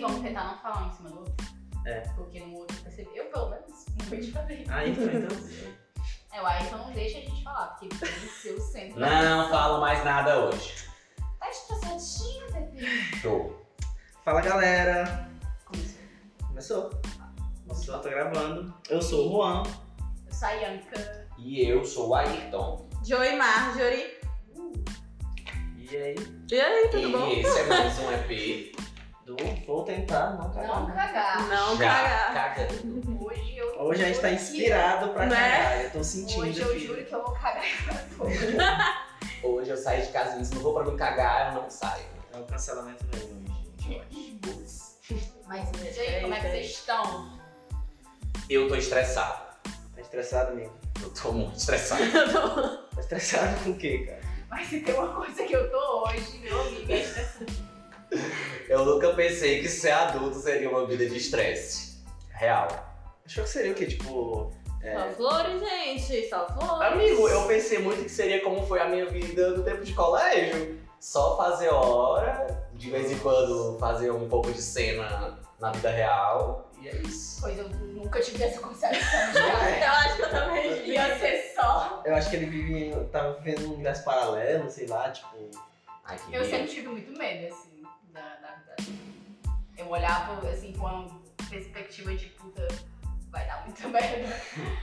E vamos tentar não falar um em cima do outro. É. Porque no outro eu percebi. Eu, pelo menos, não vou te fazer. Ah, então, então. É, o Ayrton não deixa a gente falar, porque ele tem que ser o centro. da Não falo mais nada hoje. Tá estressadinho, Pepe. Tô. Fala galera! Começou. Começou? Começou, tô gravando. Eu sou o Juan. Eu sou a Yanka. E eu sou o Ayrton. Joey Marjorie. E aí? E aí, tudo e bom? esse é mais um EP Do Vou Tentar Não Cagar. Não cagar. Não já cagar. cagando. Hoje eu. Hoje a gente tá inspirado pra Né? cagar. Eu tô sentindo Hoje eu juro que eu vou cagar fogo. Hoje eu saí de casa e disse, não vou pra me cagar, eu não saio. É o cancelamento mesmo, gente. Putz. Mas e aí, como é que vocês estão? Eu tô estressado. Tá estressado mesmo? Eu tô muito estressado. Tá estressado com o quê, cara? Mas se tem uma coisa que eu tô hoje, meu amigo, é estressante. Eu nunca pensei que ser adulto seria uma vida de estresse. Real. Achou que seria o quê? Tipo. É... Só flores, gente. Só flores. Amigo, eu pensei muito que seria como foi a minha vida no tempo de colégio. Só fazer hora, de vez em quando fazer um pouco de cena na vida real. E é isso. Pois eu nunca tive essa concepção de cara. Eu acho que eu também. Ia ser só. Eu acho que ele vive em, tava vivendo num universo paralelo, sei lá, tipo. Eu sempre tive muito medo, assim. Eu olhava, assim, com uma perspectiva de puta, vai dar muita merda.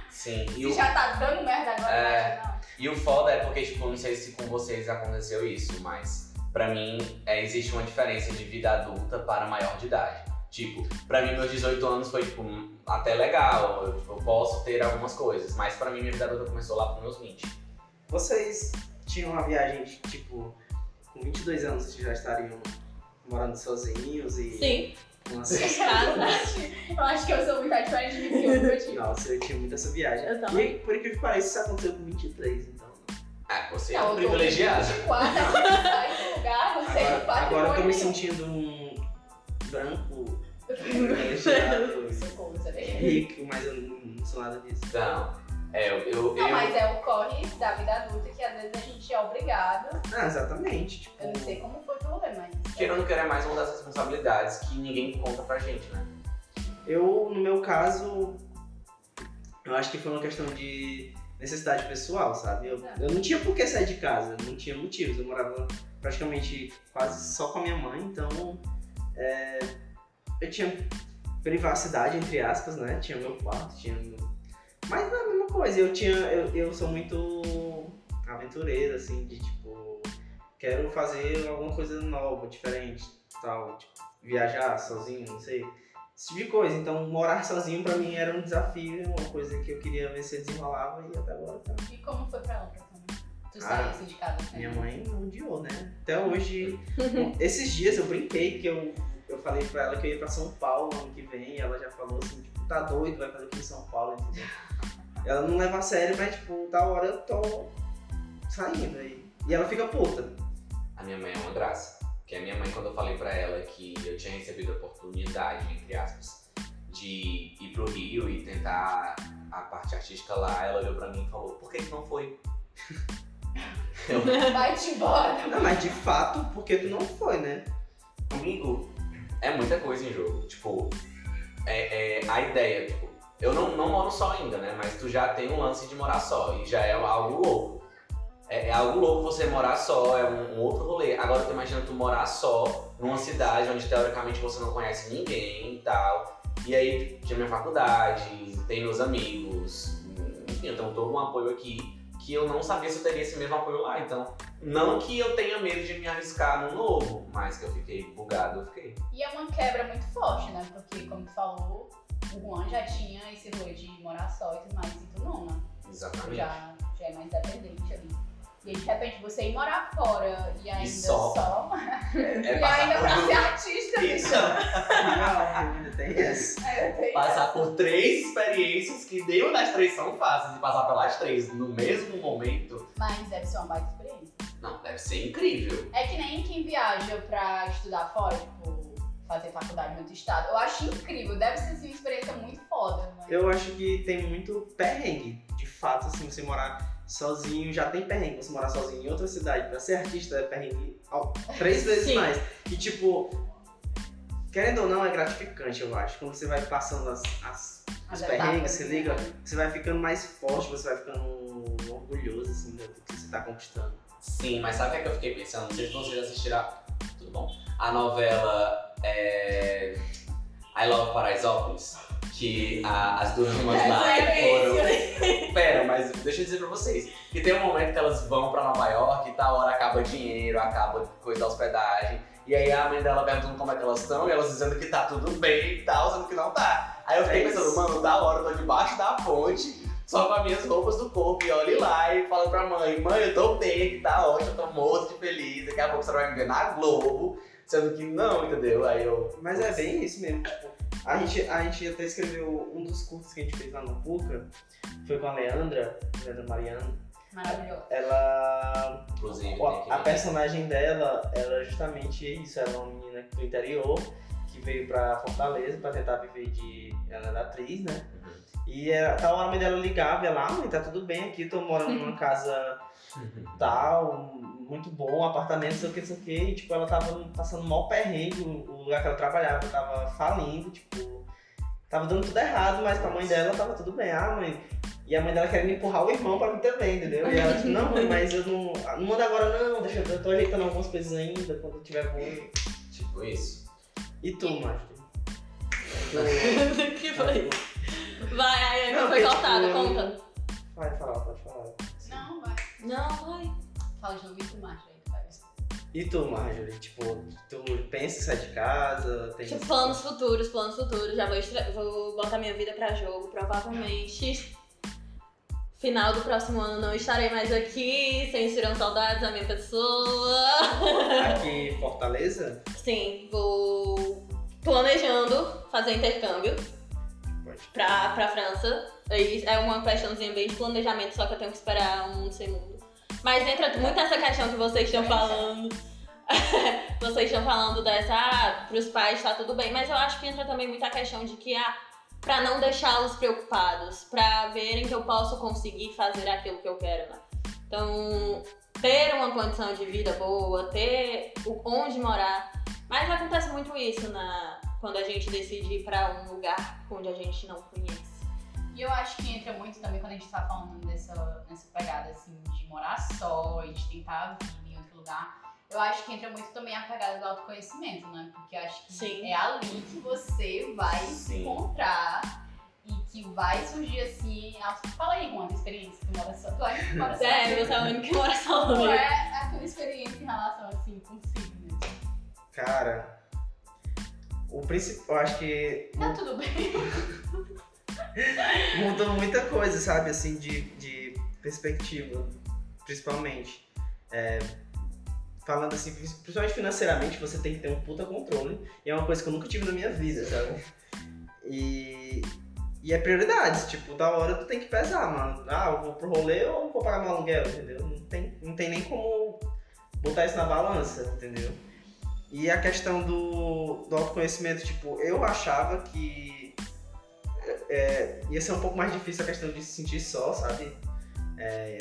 Sim. E Se o, já tá dando merda agora, É. e o foda é porque, tipo, não sei se com vocês aconteceu isso, mas pra mim é, existe uma diferença de vida adulta para maior de idade. Tipo, pra mim meus 18 anos foi, tipo, até legal. Eu, tipo, eu posso ter algumas coisas, mas pra mim minha vida adulta começou lá pros meus 20. Vocês tinham uma viagem, tipo, com 22 anos vocês já estariam morando sozinhos e. Sim. Nossa, Eu acho que eu sou muito diferente de mim, que eu tive. Nossa, eu tinha muito essa viagem. Eu também. E por incrível que pareça, isso aconteceu com 23, então. Ah, você é Não, um eu tô privilegiado. com 24, sai do lugar, não sei o Agora, agora eu tô me sentindo um branco, privilegiado, rico, mas eu não, não sou nada disso. Não, é, eu, eu, Não, eu- mas é o corre da vida adulta que às vezes a gente é obrigado. Ah, exatamente. Tipo, Eu não sei como foi teu rolê, mas. querendo ou não querer é mais uma das responsabilidades que ninguém conta pra gente, né? Eu, no meu caso, eu acho que foi uma questão de necessidade pessoal, sabe? Eu, Tá. eu não tinha por que sair de casa, não tinha motivos. Eu morava praticamente quase só com a minha mãe, então é, eu tinha privacidade, entre aspas, né? Tinha meu quarto, tinha. meu- Mas não é a mesma coisa, eu tinha. Eu, eu sou muito aventureiro, assim, de tipo. Quero fazer alguma coisa nova, diferente, tal, tipo, viajar sozinho, não sei esse tipo de coisa. Então, morar sozinho pra mim era um desafio, uma coisa que eu queria ver se desenrolava e até agora tá. E como foi pra também? Tu Ah, saiu de casa? né? Minha mãe odiou, né? Até hoje, esses dias eu brinquei que eu, eu falei pra ela que eu ia pra São Paulo ano que vem e ela já falou assim, tipo, tá doido, vai fazer aqui em São Paulo, entendeu? ela não leva a sério, mas tipo, da hora eu tô saindo aí. E ela fica puta. A minha mãe é uma graça. Porque a minha mãe, quando eu falei pra ela que eu tinha recebido a oportunidade, entre aspas, de ir pro Rio e tentar a parte artística lá, ela olhou pra mim e falou, por que que não foi? Eu, Vai-te embora. Não, mas de fato, porque tu não foi, né? amigo, é muita coisa em jogo. Tipo, é, é a ideia, tipo, eu não, não moro só ainda, né? Mas tu já tem um lance de morar só e já é algo louco. É, é algo louco você morar só, é um, um outro rolê. Agora tu imagina tu morar só numa cidade onde teoricamente você não conhece ninguém e tal. E aí tinha minha faculdade, tem meus amigos, enfim, então todo um apoio aqui que eu não sabia se eu teria esse mesmo apoio lá. Então, não que eu tenha medo de me arriscar no novo, mas que eu fiquei bugado, eu fiquei. E é uma quebra muito forte, né? Porque, como tu falou, o Juan já tinha esse rolê de morar só e tudo mais, e tu não, né? Exatamente. já, já é mais dependente ali. E aí, de repente, você ir morar fora e ainda só. só. É, e ainda por pra ser artista, Isso. Não, ainda tem essa. É, eu tenho Passar por três experiências que nenhuma das três são fáceis e passar pelas três no mesmo momento, Mas deve ser uma baita experiência. não, deve ser incrível. É que nem quem viaja pra estudar fora, tipo, fazer faculdade em outro estado. Eu acho incrível, deve ser assim, uma experiência muito foda, né? Eu acho que tem muito perrengue. De fato, assim, você morar sozinho já tem perrengue. Você morar sozinho em outra cidade pra ser artista é perrengue ao- três vezes Sim. mais. E tipo, querendo ou não, é gratificante, eu acho. Quando você vai passando as, as, As os perrengues, se né? liga, você vai ficando mais forte, você vai ficando orgulhoso, assim, do que você tá conquistando. Sim, mas sabe o que, é que eu fiquei pensando? Não sei se vocês assistiram. a- Tudo bom? A novela é... I Love Paraisópolis. Que a- as duas irmãs lá foram. Pera, mas deixa eu dizer pra vocês. Que tem um momento que elas vão pra Nova York e tal hora acaba dinheiro, acaba coisa da hospedagem. E aí a mãe dela perguntando como é que elas estão e elas dizendo que tá tudo bem e tal, sendo que não tá. Aí eu fiquei É pensando, mano, da hora, eu tô debaixo da ponte, só com as minhas roupas do corpo, e olhe lá e falo pra mãe, mãe, eu tô bem aqui, tá ótimo, eu tô morto de feliz, daqui a pouco você vai me ver na Globo, sendo que não, entendeu? Aí eu. Mas é bem isso mesmo. Tipo, a gente, a gente até escreveu um dos cursos que a gente fez lá no PUCA, foi com a Leandra, Leandra Mariano. Maravilhoso. Ela Inclusive, que- a personagem dela era justamente isso, ela é uma menina do interior que veio pra Fortaleza pra tentar viver de. Ela era atriz, né? Uhum. E era, tal hora a mãe dela ligava, ela, ah, mãe, tá tudo bem aqui, tô morando numa casa tal, muito bom, apartamento, não sei o que, não sei o que. E tipo, ela tava passando mal perrengue, o lugar que ela trabalhava tava falindo, tipo, tava dando tudo errado, mas pra mãe dela tava tudo bem. Ah, mãe. E a mãe dela querendo empurrar o irmão pra mim também, entendeu? E ela disse, não, mãe, mas eu não. Não manda agora não, deixa eu, eu tô ajeitando algumas coisas ainda, quando eu tiver bom. Tipo isso. E tu, Márcio? que foi? Vai, aí Não, foi cortada, tipo, conta. Vai falar, pode falar. Não, vai. Não, vai. Fala de novo e tu faz. E tu, Marjorie? Tipo, tu pensa em sair de casa? Tem... Tipo, planos futuros, planos futuros. Já vou, estra- vou botar minha vida pra jogo, provavelmente. Final do próximo ano não estarei mais aqui. Sentirão saudades da minha pessoa. Aqui em Fortaleza? Sim, vou planejando fazer intercâmbio pra, pra França. É uma questãozinha bem de planejamento, só que eu tenho que esperar um segundo. Mas entra muito essa questão que vocês estão falando. vocês estão falando dessa, ah, pros pais tá tudo bem. Mas eu acho que entra também muita questão de que, ah, pra não deixá-los preocupados, pra verem que eu posso conseguir fazer aquilo que eu quero, né? Então, ter uma condição de vida boa, ter onde morar. Mas acontece muito isso na, quando a gente decide ir pra um lugar onde a gente não conhece. E eu acho que entra muito também quando a gente tá falando dessa, nessa pegada assim de morar só e de tentar vir em outro lugar. Eu acho que entra muito também a pegada do autoconhecimento, né? Porque eu acho que Sim. é ali que você vai se encontrar e que vai surgir assim. Fala aí, Juan, a tua experiência. Tu mora só. Tu acha que mora só. É, você é o único que mora Qual sozinho. é a tua experiência em relação assim consigo mesmo? Cara, o principal, eu acho que Tá tudo bem. mudou muita coisa, sabe, assim, de, de perspectiva, principalmente. É, falando assim, principalmente financeiramente, você tem que ter um puta controle. E é uma coisa que eu nunca tive na minha vida, sabe? E, e é prioridades, tipo, da hora tu tem que pesar, mano. Ah, eu vou pro rolê ou vou pagar meu aluguel, entendeu? Não tem, não tem nem como botar isso na balança, entendeu? E a questão do, do autoconhecimento, tipo, eu achava que é, ia ser um pouco mais difícil a questão de se sentir só, sabe? É,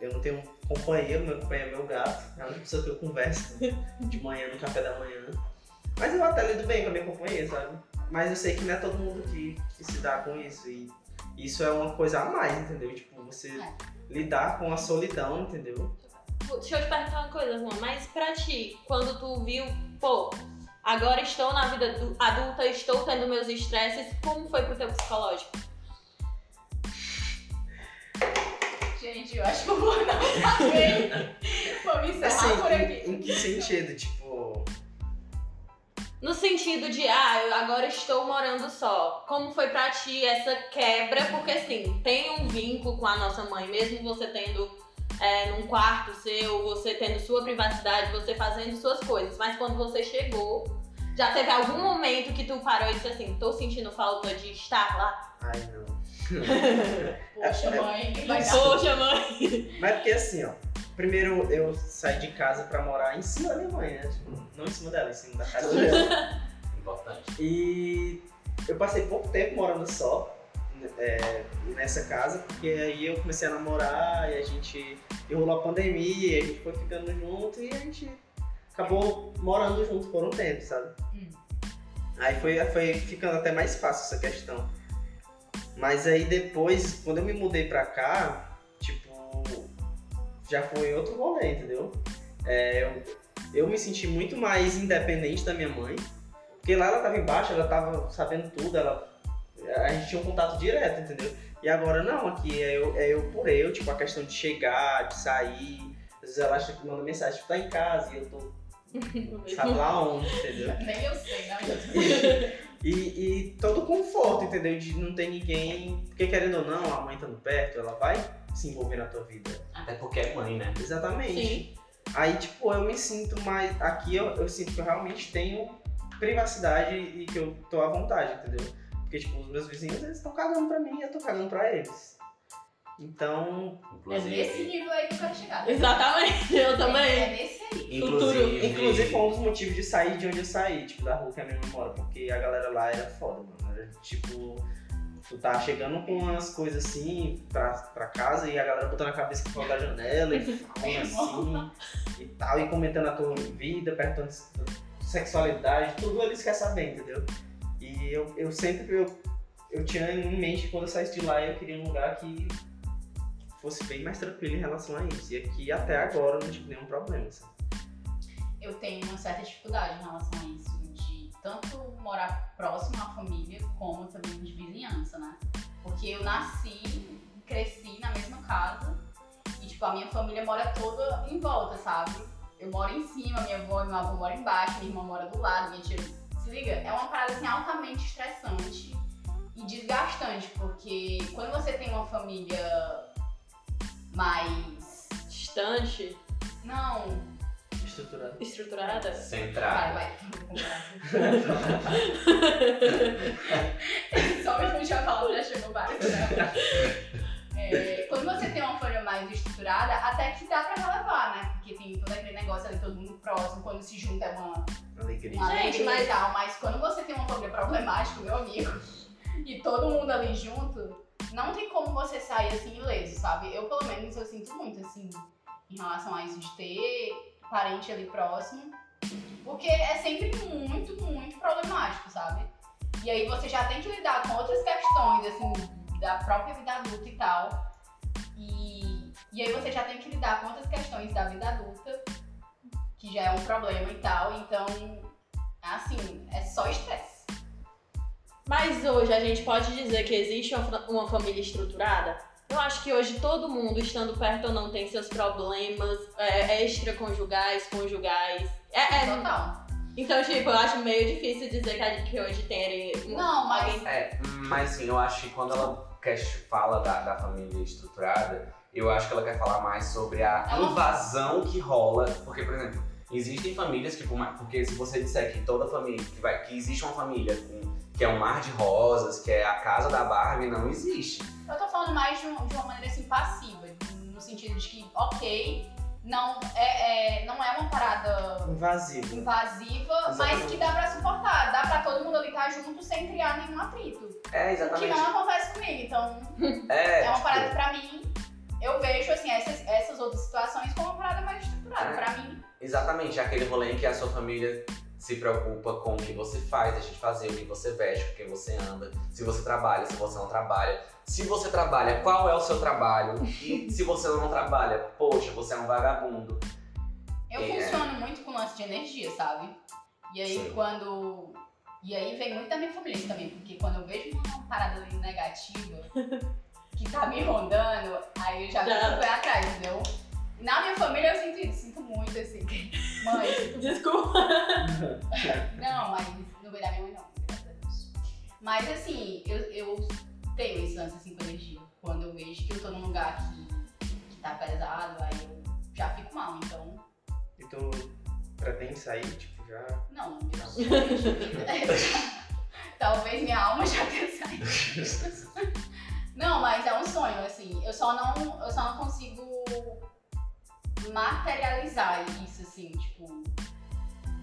eu não tenho um companheiro, meu companheiro é meu gato, é a única pessoa que eu converso de manhã no café da manhã. Mas eu até lido bem com a minha companheira, sabe? Mas eu sei que não é todo mundo que, que se dá com isso. E isso é uma coisa a mais, entendeu? Tipo, você É. lidar com a solidão, entendeu? Deixa eu te perguntar uma coisa, Juan. Mas pra ti, quando tu viu, pô, agora estou na vida adu- adulta, estou tendo meus estresses, como foi pro teu psicológico? Gente, eu acho que eu vou não saber. Vamos encerrar Assim, por em, aqui. em que sentido? Tipo, No sentido de, ah, eu agora estou morando só. Como foi pra ti essa quebra? Porque assim, tem um vínculo com a nossa mãe, mesmo você tendo é, num quarto seu, você tendo sua privacidade, você fazendo suas coisas. Mas quando você chegou, já teve algum momento que tu parou e disse assim, tô sentindo falta de estar lá? ai não. Poxa, É, mãe, vai dar. Poxa, mãe! Mas porque assim, ó. Primeiro eu saí de casa pra morar em cima da minha mãe, né? Tipo, não em cima dela, em cima da casa dela. Importante. E eu passei pouco tempo morando só é, nessa casa, porque aí eu comecei a namorar e a gente. E rolou a pandemia, e a gente foi ficando junto e a gente acabou morando junto por um tempo, sabe? Hum. Aí foi, foi ficando até mais fácil essa questão. Mas aí depois, quando eu me mudei pra cá, tipo, já foi outro rolê, entendeu? É, eu, eu me senti muito mais independente da minha mãe. Porque lá ela tava embaixo, ela tava sabendo tudo, ela, a gente tinha um contato direto, entendeu? E agora não, aqui é eu, é eu por eu, tipo, a questão de chegar, de sair. Às vezes ela acha que manda mensagem, tipo, tá em casa e eu tô sabe lá onde, entendeu? Nem eu sei, não. Eu E, e todo conforto, entendeu? De não ter ninguém. Porque querendo ou não, a mãe estando perto, ela vai se envolver na tua vida. Até porque é mãe, né? Exatamente. Sim. Aí, tipo, eu me sinto mais. Aqui eu, eu sinto que eu realmente tenho privacidade e que eu tô à vontade, entendeu? Porque, tipo, os meus vizinhos, eles estão cagando pra mim e eu tô cagando pra eles. Então, É nesse Inclusive, nível aí que eu quero chegar. Exatamente, eu É também. nesse aí. inclusive, inclusive foi um dos motivos de sair de onde eu saí, tipo, da rua que a minha mãe mora, porque a galera lá era foda, mano. Era tipo. Tu tá chegando com umas coisas assim pra, pra casa e a galera botando a cabeça fora da janela e falando assim e tal, e comentando a tua vida, perguntando sexualidade, tudo eles querem saber, entendeu? E eu, eu sempre eu, eu tinha em mente que quando eu saísse de lá eu queria um lugar que fosse bem mais tranquilo em relação a isso. E aqui até agora eu não tive nenhum problema. Sabe? Eu tenho uma certa dificuldade em relação a isso, de tanto morar próximo à família, como também de vizinhança, né? Porque eu nasci, cresci na mesma casa e, tipo, a minha família mora toda em volta, sabe? Eu moro em cima, minha avó e meu avô moram embaixo, minha irmã mora do lado, minha tia. Se liga? É uma parada assim altamente estressante e desgastante, porque quando você tem uma família mais. Distante, Não, estruturada. vai, centrado. vai, comprar. Só me fugiu a palavra, já chegou vários. É, quando você tem uma folha mais estruturada, até que dá pra relevar, né? Porque tem todo aquele negócio ali, todo mundo próximo, quando se junta é uma, Alegria. uma Gente, alegria mas- e tal. Mas quando você tem uma família problemática, meu amigo, e todo mundo ali junto, não tem como você sair assim ileso, sabe? Eu, pelo menos, eu sinto muito, assim, em relação a isso de ter parente ali próximo. Porque é sempre muito, muito problemático, sabe? E aí você já tem que lidar com outras questões, assim, da própria vida adulta e tal. E, e aí você já tem que lidar com outras questões da vida adulta, que já é um problema e tal. Então, assim, é só estresse. Mas hoje a gente pode dizer que existe uma, fa- uma família estruturada? Eu acho que hoje todo mundo, estando perto ou não, tem seus problemas é, extraconjugais, conjugais. É, é- Total. então, tipo, eu acho meio difícil dizer que, a que hoje tem um- Não, mas É, mas assim, eu acho que quando ela fala da, da família estruturada, eu acho que ela quer falar mais sobre a É uma- invasão que rola. Porque, por exemplo, existem famílias que, por mais- porque se você disser que toda família, que, vai, que existe uma família com, que é um mar de rosas, que é a casa da Barbie, não existe. eu tô falando mais de, um- de uma maneira assim passiva, no sentido de que, ok, não é, é- não é uma parada Invasivo. invasiva, mas Exatamente. que dá pra suportar, dá pra todo mundo ali estar junto sem criar nenhum atrito. É, Que exatamente. não acontece comigo, então É, é uma tipo, parada que pra mim, eu vejo assim, essas, essas outras situações como uma parada mais estruturada. É. Pra mim, Exatamente, é aquele rolê em que a sua família se preocupa com o que você faz, deixa de fazer, o que você veste, com quem você anda, se você trabalha, se você não trabalha. Se você trabalha, qual é o seu trabalho? E se você não trabalha, poxa, você é um vagabundo. eu É. funciono muito com lance de energia, sabe? E aí Sim. quando. E aí vem muito da minha família também, porque quando eu vejo uma parada ali negativa que tá me rondando, aí eu já fico o pé atrás, entendeu? Na minha família eu sinto isso, sinto muito assim. Mãe, sinto Desculpa. Não, mas não vai dar minha mãe não, graças a Deus. Mas assim, eu, eu tenho esse lance assim com energia. Quando eu vejo que eu tô num lugar que, que tá pesado, aí eu já fico mal, então. E tu pretende sair, tipo, já. Não. Talvez minha alma já tenha saído. Não, mas é um sonho, assim. Eu só não, eu só não consigo materializar isso, assim, tipo,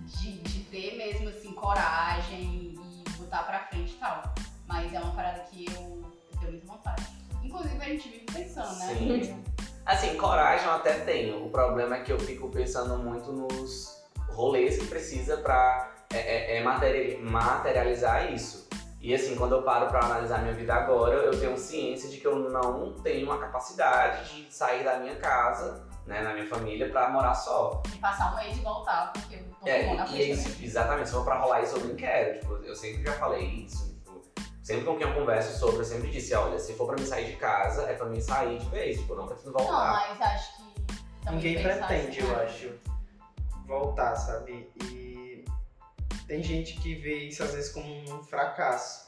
de, de ter mesmo, assim, coragem e botar pra frente e tal. Mas é uma parada que eu, eu tenho muita vontade. Inclusive, a gente vive pensando, né? Sim. Assim, coragem eu até tenho. O problema é que eu fico pensando muito nos rolês que precisa pra é, é- é materi- materializar isso. E assim, quando eu paro pra analisar minha vida agora, eu tenho ciência de que eu não tenho a capacidade de sair da minha casa, né, na minha família, pra morar só. E passar um mês e voltar, porque todo É, mundo na frente. isso, exatamente, se for pra rolar isso, eu nem quero. Tipo, eu sempre já falei isso. Tipo, sempre com quem eu converso sobre, eu sempre disse, olha, se for pra mim sair de casa, é pra mim sair de vez, tipo, eu não preciso Não, voltar. mas acho que. também Ninguém pretende, assim, eu né? acho, voltar, sabe? E tem gente que vê isso às vezes como um fracasso.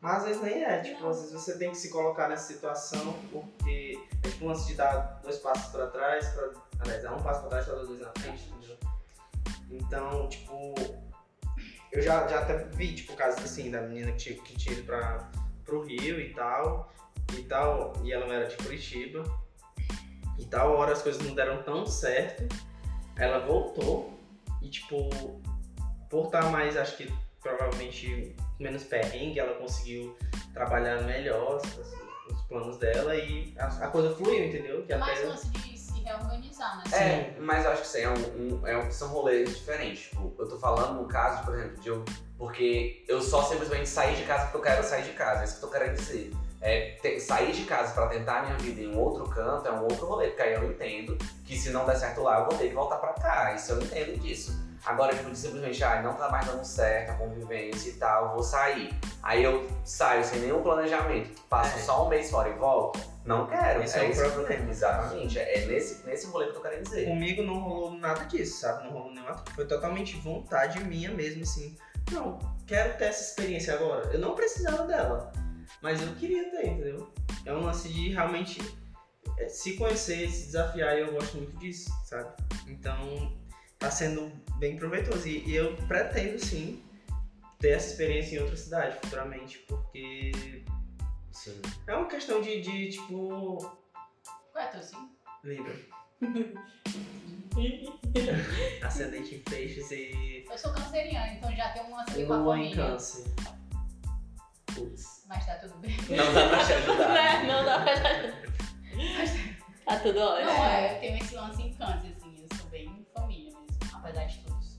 Mas às vezes nem é, tipo, Não. às vezes você tem que se colocar nessa situação porque é tipo lance de dar dois passos pra trás, pra, aliás, dar um passo pra trás pra dar dois na frente, entendeu? Então, tipo, eu já, já até vi, tipo, casos assim, da menina que tinha, que tinha ido pra, pro Rio e tal, e tal, e ela era de Curitiba, e tal hora as coisas não deram tão certo, ela voltou, e tipo, por estar mais, acho que provavelmente menos perrengue, ela conseguiu trabalhar melhor os, os planos dela e a, a coisa fluiu, entendeu? Que mais até- lance de se reorganizar, né? É, mas eu acho que isso aí é um, um- é um- são rolês diferentes. Tipo, eu tô falando no caso, por exemplo, de eu. Porque eu só simplesmente saí de casa porque eu quero sair de casa. É isso que eu tô querendo dizer. É, ter- sair de casa pra tentar a minha vida em um outro canto é um outro rolê, porque aí eu entendo que se não der certo lá, eu vou ter que voltar pra cá. Isso eu entendo disso. Agora, tipo, de simplesmente, ah, não tá mais dando certo a convivência e tal, vou sair. Aí eu saio sem nenhum planejamento, passo É. só um mês fora e volto. Não quero. Esse é o isso que- problema. Exatamente. É nesse, nesse rolê que eu tô querendo dizer. Comigo não rolou nada disso, sabe? Não rolou nenhuma. Foi totalmente vontade minha mesmo, assim. Não, quero ter essa experiência agora. Eu não precisava dela, mas eu queria ter, entendeu? É um lance de realmente é, se conhecer, se desafiar, e eu gosto muito disso, sabe? Então, tá sendo bem proveitoso. E, e eu pretendo, sim, ter essa experiência em outra cidade futuramente, porque Sim. é uma questão de, de tipo. Qual é teu sim? Libra. Ascendente em peixes e Eu sou canceriana, então já tem um lance com a lua em família. câncer. Putz. Mas tá tudo bem. Não dá pra te ajudar. Né? Não dá pra. Tá tudo ótimo. Não, é, eu tenho esse lance em câncer, assim, eu sou bem família mesmo, apesar de todos.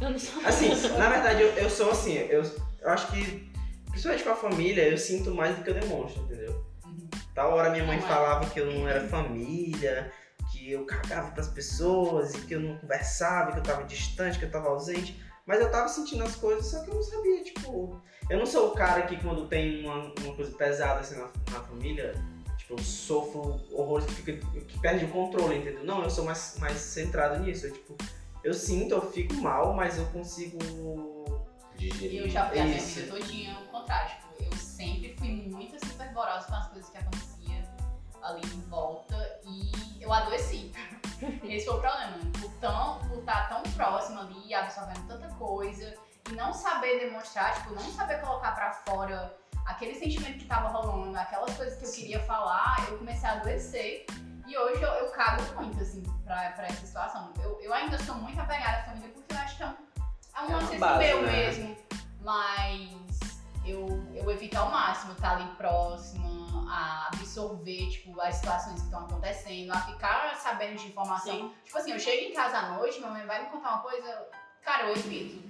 Eu não sou. Assim, na verdade, eu, eu sou assim, eu, eu acho que, principalmente com a família, eu sinto mais do que eu demonstro, entendeu? Uhum. Tal hora minha mãe Não é. falava que eu não era família, que eu cagava pras pessoas e que eu não conversava, que eu tava distante, que eu tava ausente. Mas eu tava sentindo as coisas, só que eu não sabia, tipo. Eu não sou o cara que quando tem uma, uma coisa pesada assim na, na família, tipo, eu sofro horrores que, fica, que perde o controle, entendeu? Não, eu sou mais, mais centrado nisso. Eu, tipo, eu sinto, eu fico mal, mas eu consigo. E Digerir. eu já fui a minha vida todinha ao contrário. Tipo, eu sempre fui muito assim, fervorosa com as coisas que aconteciam ali em volta e eu adoeci. Esse foi o problema. Por, tão, por estar tão próximo ali, absorvendo tanta coisa e não saber demonstrar, tipo, não saber colocar pra fora aquele sentimento que tava rolando, aquelas coisas que eu queria falar, eu comecei a adoecer. E hoje eu, eu cago muito, assim, pra, pra essa situação. Eu, eu ainda sou muito apegada à família porque eu acho que é um, é um É meu né? mesmo. Mas eu, eu evito ao máximo estar ali próxima, a absorver, tipo, as situações que estão acontecendo, a ficar sabendo de informação. Sim. Tipo assim, eu chego em casa à noite, minha mãe vai me contar uma coisa, cara, eu evito.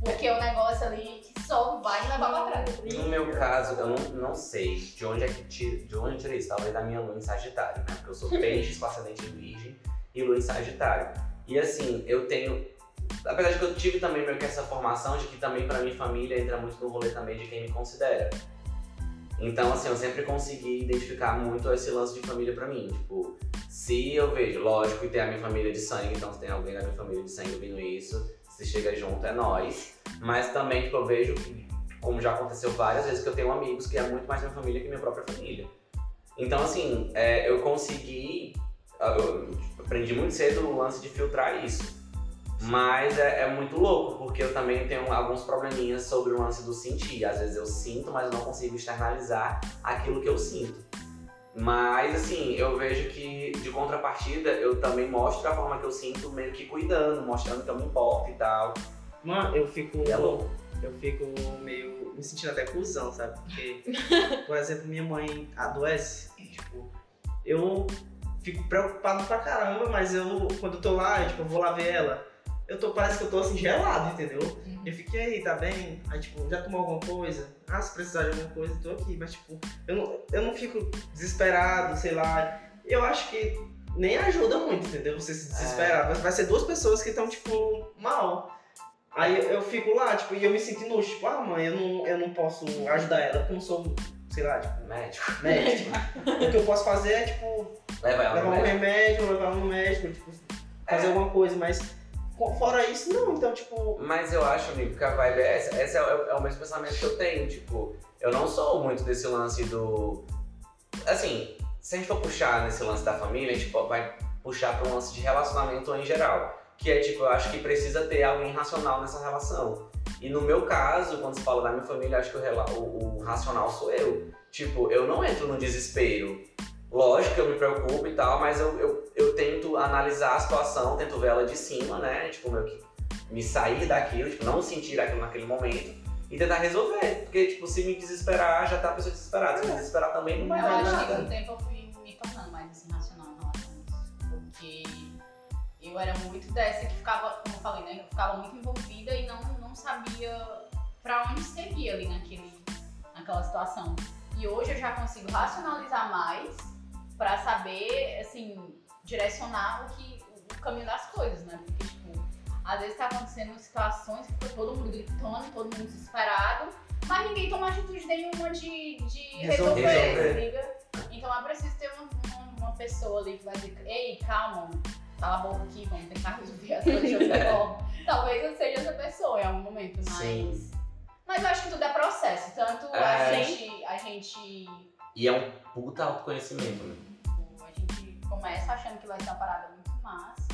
Porque é um negócio ali que só vai levar pra trás. No meu caso, eu não, não sei de onde é que tira, de onde eu tirei isso. Talvez da minha lua em Sagitário, né? Porque eu sou peixes com ascendente em virgem e lua em Sagitário. E assim, eu tenho. Apesar de que eu tive também meio que essa formação de que também pra minha família entra muito no rolê também de quem me considera. Então, assim, eu sempre consegui identificar muito esse lance de família pra mim. Tipo, se eu vejo, lógico, e tem a minha família de sangue, então se tem alguém da minha família de sangue ouvindo isso, se chega junto é nós. Mas também, tipo, eu vejo que, como já aconteceu várias vezes, que eu tenho amigos que é muito mais minha família que minha própria família. Então, assim, é, eu consegui. Eu aprendi muito cedo o lance de filtrar isso. Mas é, é muito louco, porque eu também tenho alguns probleminhas sobre o lance do sentir. Às vezes eu sinto, mas eu não consigo externalizar aquilo que eu sinto. Mas, assim, eu vejo que, de contrapartida, eu também mostro a forma que eu sinto, meio que cuidando, mostrando que eu me importo e tal. Mano, eu fico. E é louco. Eu fico meio. me sentindo até cuzão, sabe? Porque, por exemplo, minha mãe adoece. Tipo, eu fico preocupado pra caramba, mas eu, quando eu tô lá, eu, tipo, eu vou lá ver ela. Eu tô, parece que eu tô assim, gelado, entendeu? Uhum. Eu fiquei aí, tá bem? Aí, tipo, já tomou alguma coisa? Ah, se precisar de alguma coisa, tô aqui. Mas, tipo, eu não, eu não fico desesperado, sei lá. Eu acho que nem ajuda muito, entendeu? Você se desesperar. Vai- Vai ser duas pessoas que estão, tipo, mal. Aí eu, eu fico lá, tipo, e eu me sinto inútil. Tipo, ah, mãe, eu não, eu não posso ajudar ela porque eu não sou, sei lá, tipo, Médico. médico. o que eu posso fazer é, tipo, levar no um médico. remédio, levar no médico, tipo, fazer É. alguma coisa, mas fora isso, não. Então, tipo, Mas eu acho, amigo, que a vibe é essa. Esse é o, é o mesmo pensamento que eu tenho. Tipo, eu não sou muito desse lance do. Assim, se a gente for puxar nesse lance da família, a gente vai puxar para um lance de relacionamento em geral. Que é tipo, eu acho que precisa ter alguém racional nessa relação. E no meu caso, quando se fala da minha família, acho que o, o- o racional sou eu. Tipo, eu não entro no desespero. Lógico que eu me preocupo e tal, mas eu, eu, eu tento analisar a situação, tento ver ela de cima, né? Tipo, meio que me sair daquilo, tipo, não sentir aquilo naquele momento e tentar resolver. Porque, tipo, se me desesperar, já tá a pessoa desesperada. Se me desesperar também, não vai Eu dar acho que com nada. o tempo eu fui me tornando mais assim, racional em relação a isso. Porque eu era muito dessa que ficava, como eu falei, né? Eu ficava muito envolvida e não, não sabia pra onde seguir ali naquele, naquela situação. E hoje eu já consigo racionalizar mais pra saber, assim, direcionar o, que, o caminho das coisas, né? Porque, tipo, às vezes tá acontecendo situações que fica todo mundo gritando, todo mundo desesperado, mas ninguém toma atitude nenhuma de, de Resolver. resolver, liga? Então é preciso ter uma, uma, uma pessoa ali que vai dizer, ei, calma, cala a boca aqui, vamos tentar resolver as coisas de outra forma. Talvez eu seja essa pessoa em algum momento, mas. Sim. Mas eu acho que tudo é processo. Tanto a, É. gente, a gente. E é um puta autoconhecimento, né? Começa achando que vai ser uma parada muito massa.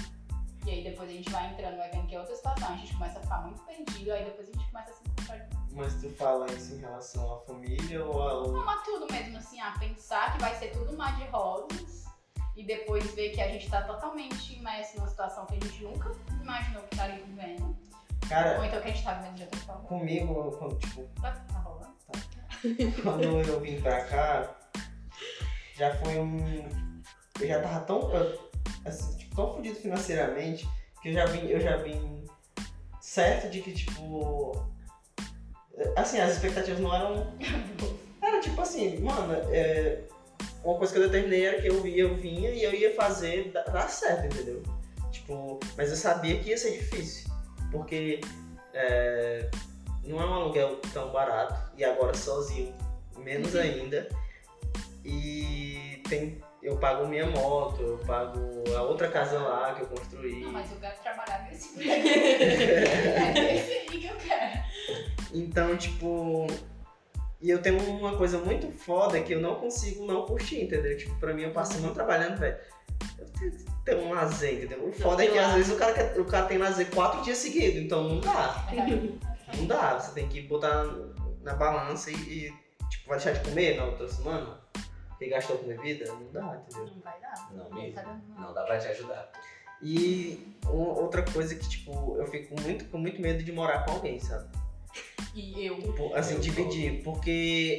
E aí depois a gente vai entrando, vai vendo que é outra situação. A gente começa a ficar muito perdido, aí depois a gente começa a se encontrar. Mas tu fala isso em relação à família ou ao. Não, mas tudo mesmo assim, a pensar que vai ser tudo mar de rosas e depois ver que a gente tá totalmente imerso numa situação que a gente nunca imaginou que estaria vivendo. Cara, Ou então que a gente tá vivendo de outra forma. comigo, quando, tipo, Tá, tá rolando? quando eu vim pra cá, já foi um. Eu já tava tão. Assim, tipo, tão fodido financeiramente que eu já vim. Eu já vim certo de que, tipo. Assim, as expectativas não eram. Era tipo assim, mano, é, uma coisa que eu determinei era que eu ia, eu vinha e eu ia fazer dar, certo, entendeu? Tipo, mas eu sabia que ia ser difícil. Porque é, não é um aluguel tão barato e agora sozinho, menos ainda. E tem, eu pago minha moto, eu pago a outra casa lá que eu construí. Não, mas eu quero trabalhar nesse emprego. é esse aí que eu quero. Então, tipo. E eu tenho uma coisa muito foda que eu não consigo não curtir, entendeu? Tipo, pra mim eu passo semana trabalhando, velho. Eu tenho ter um lazer, entendeu? O foda é que às vezes o cara, quer- o cara tem lazer quatro dias seguidos, então não dá. Não dá. Você tem que botar na balança e, e, tipo, vai deixar de comer na outra semana? Porque gastou com bebida? Não dá, entendeu? Não vai dar. Não Tá mesmo. dando, não. Dá pra te ajudar. E outra coisa que, tipo, eu fico muito, com muito medo de morar com alguém, sabe? E eu. Por- assim, Eu dividir, porque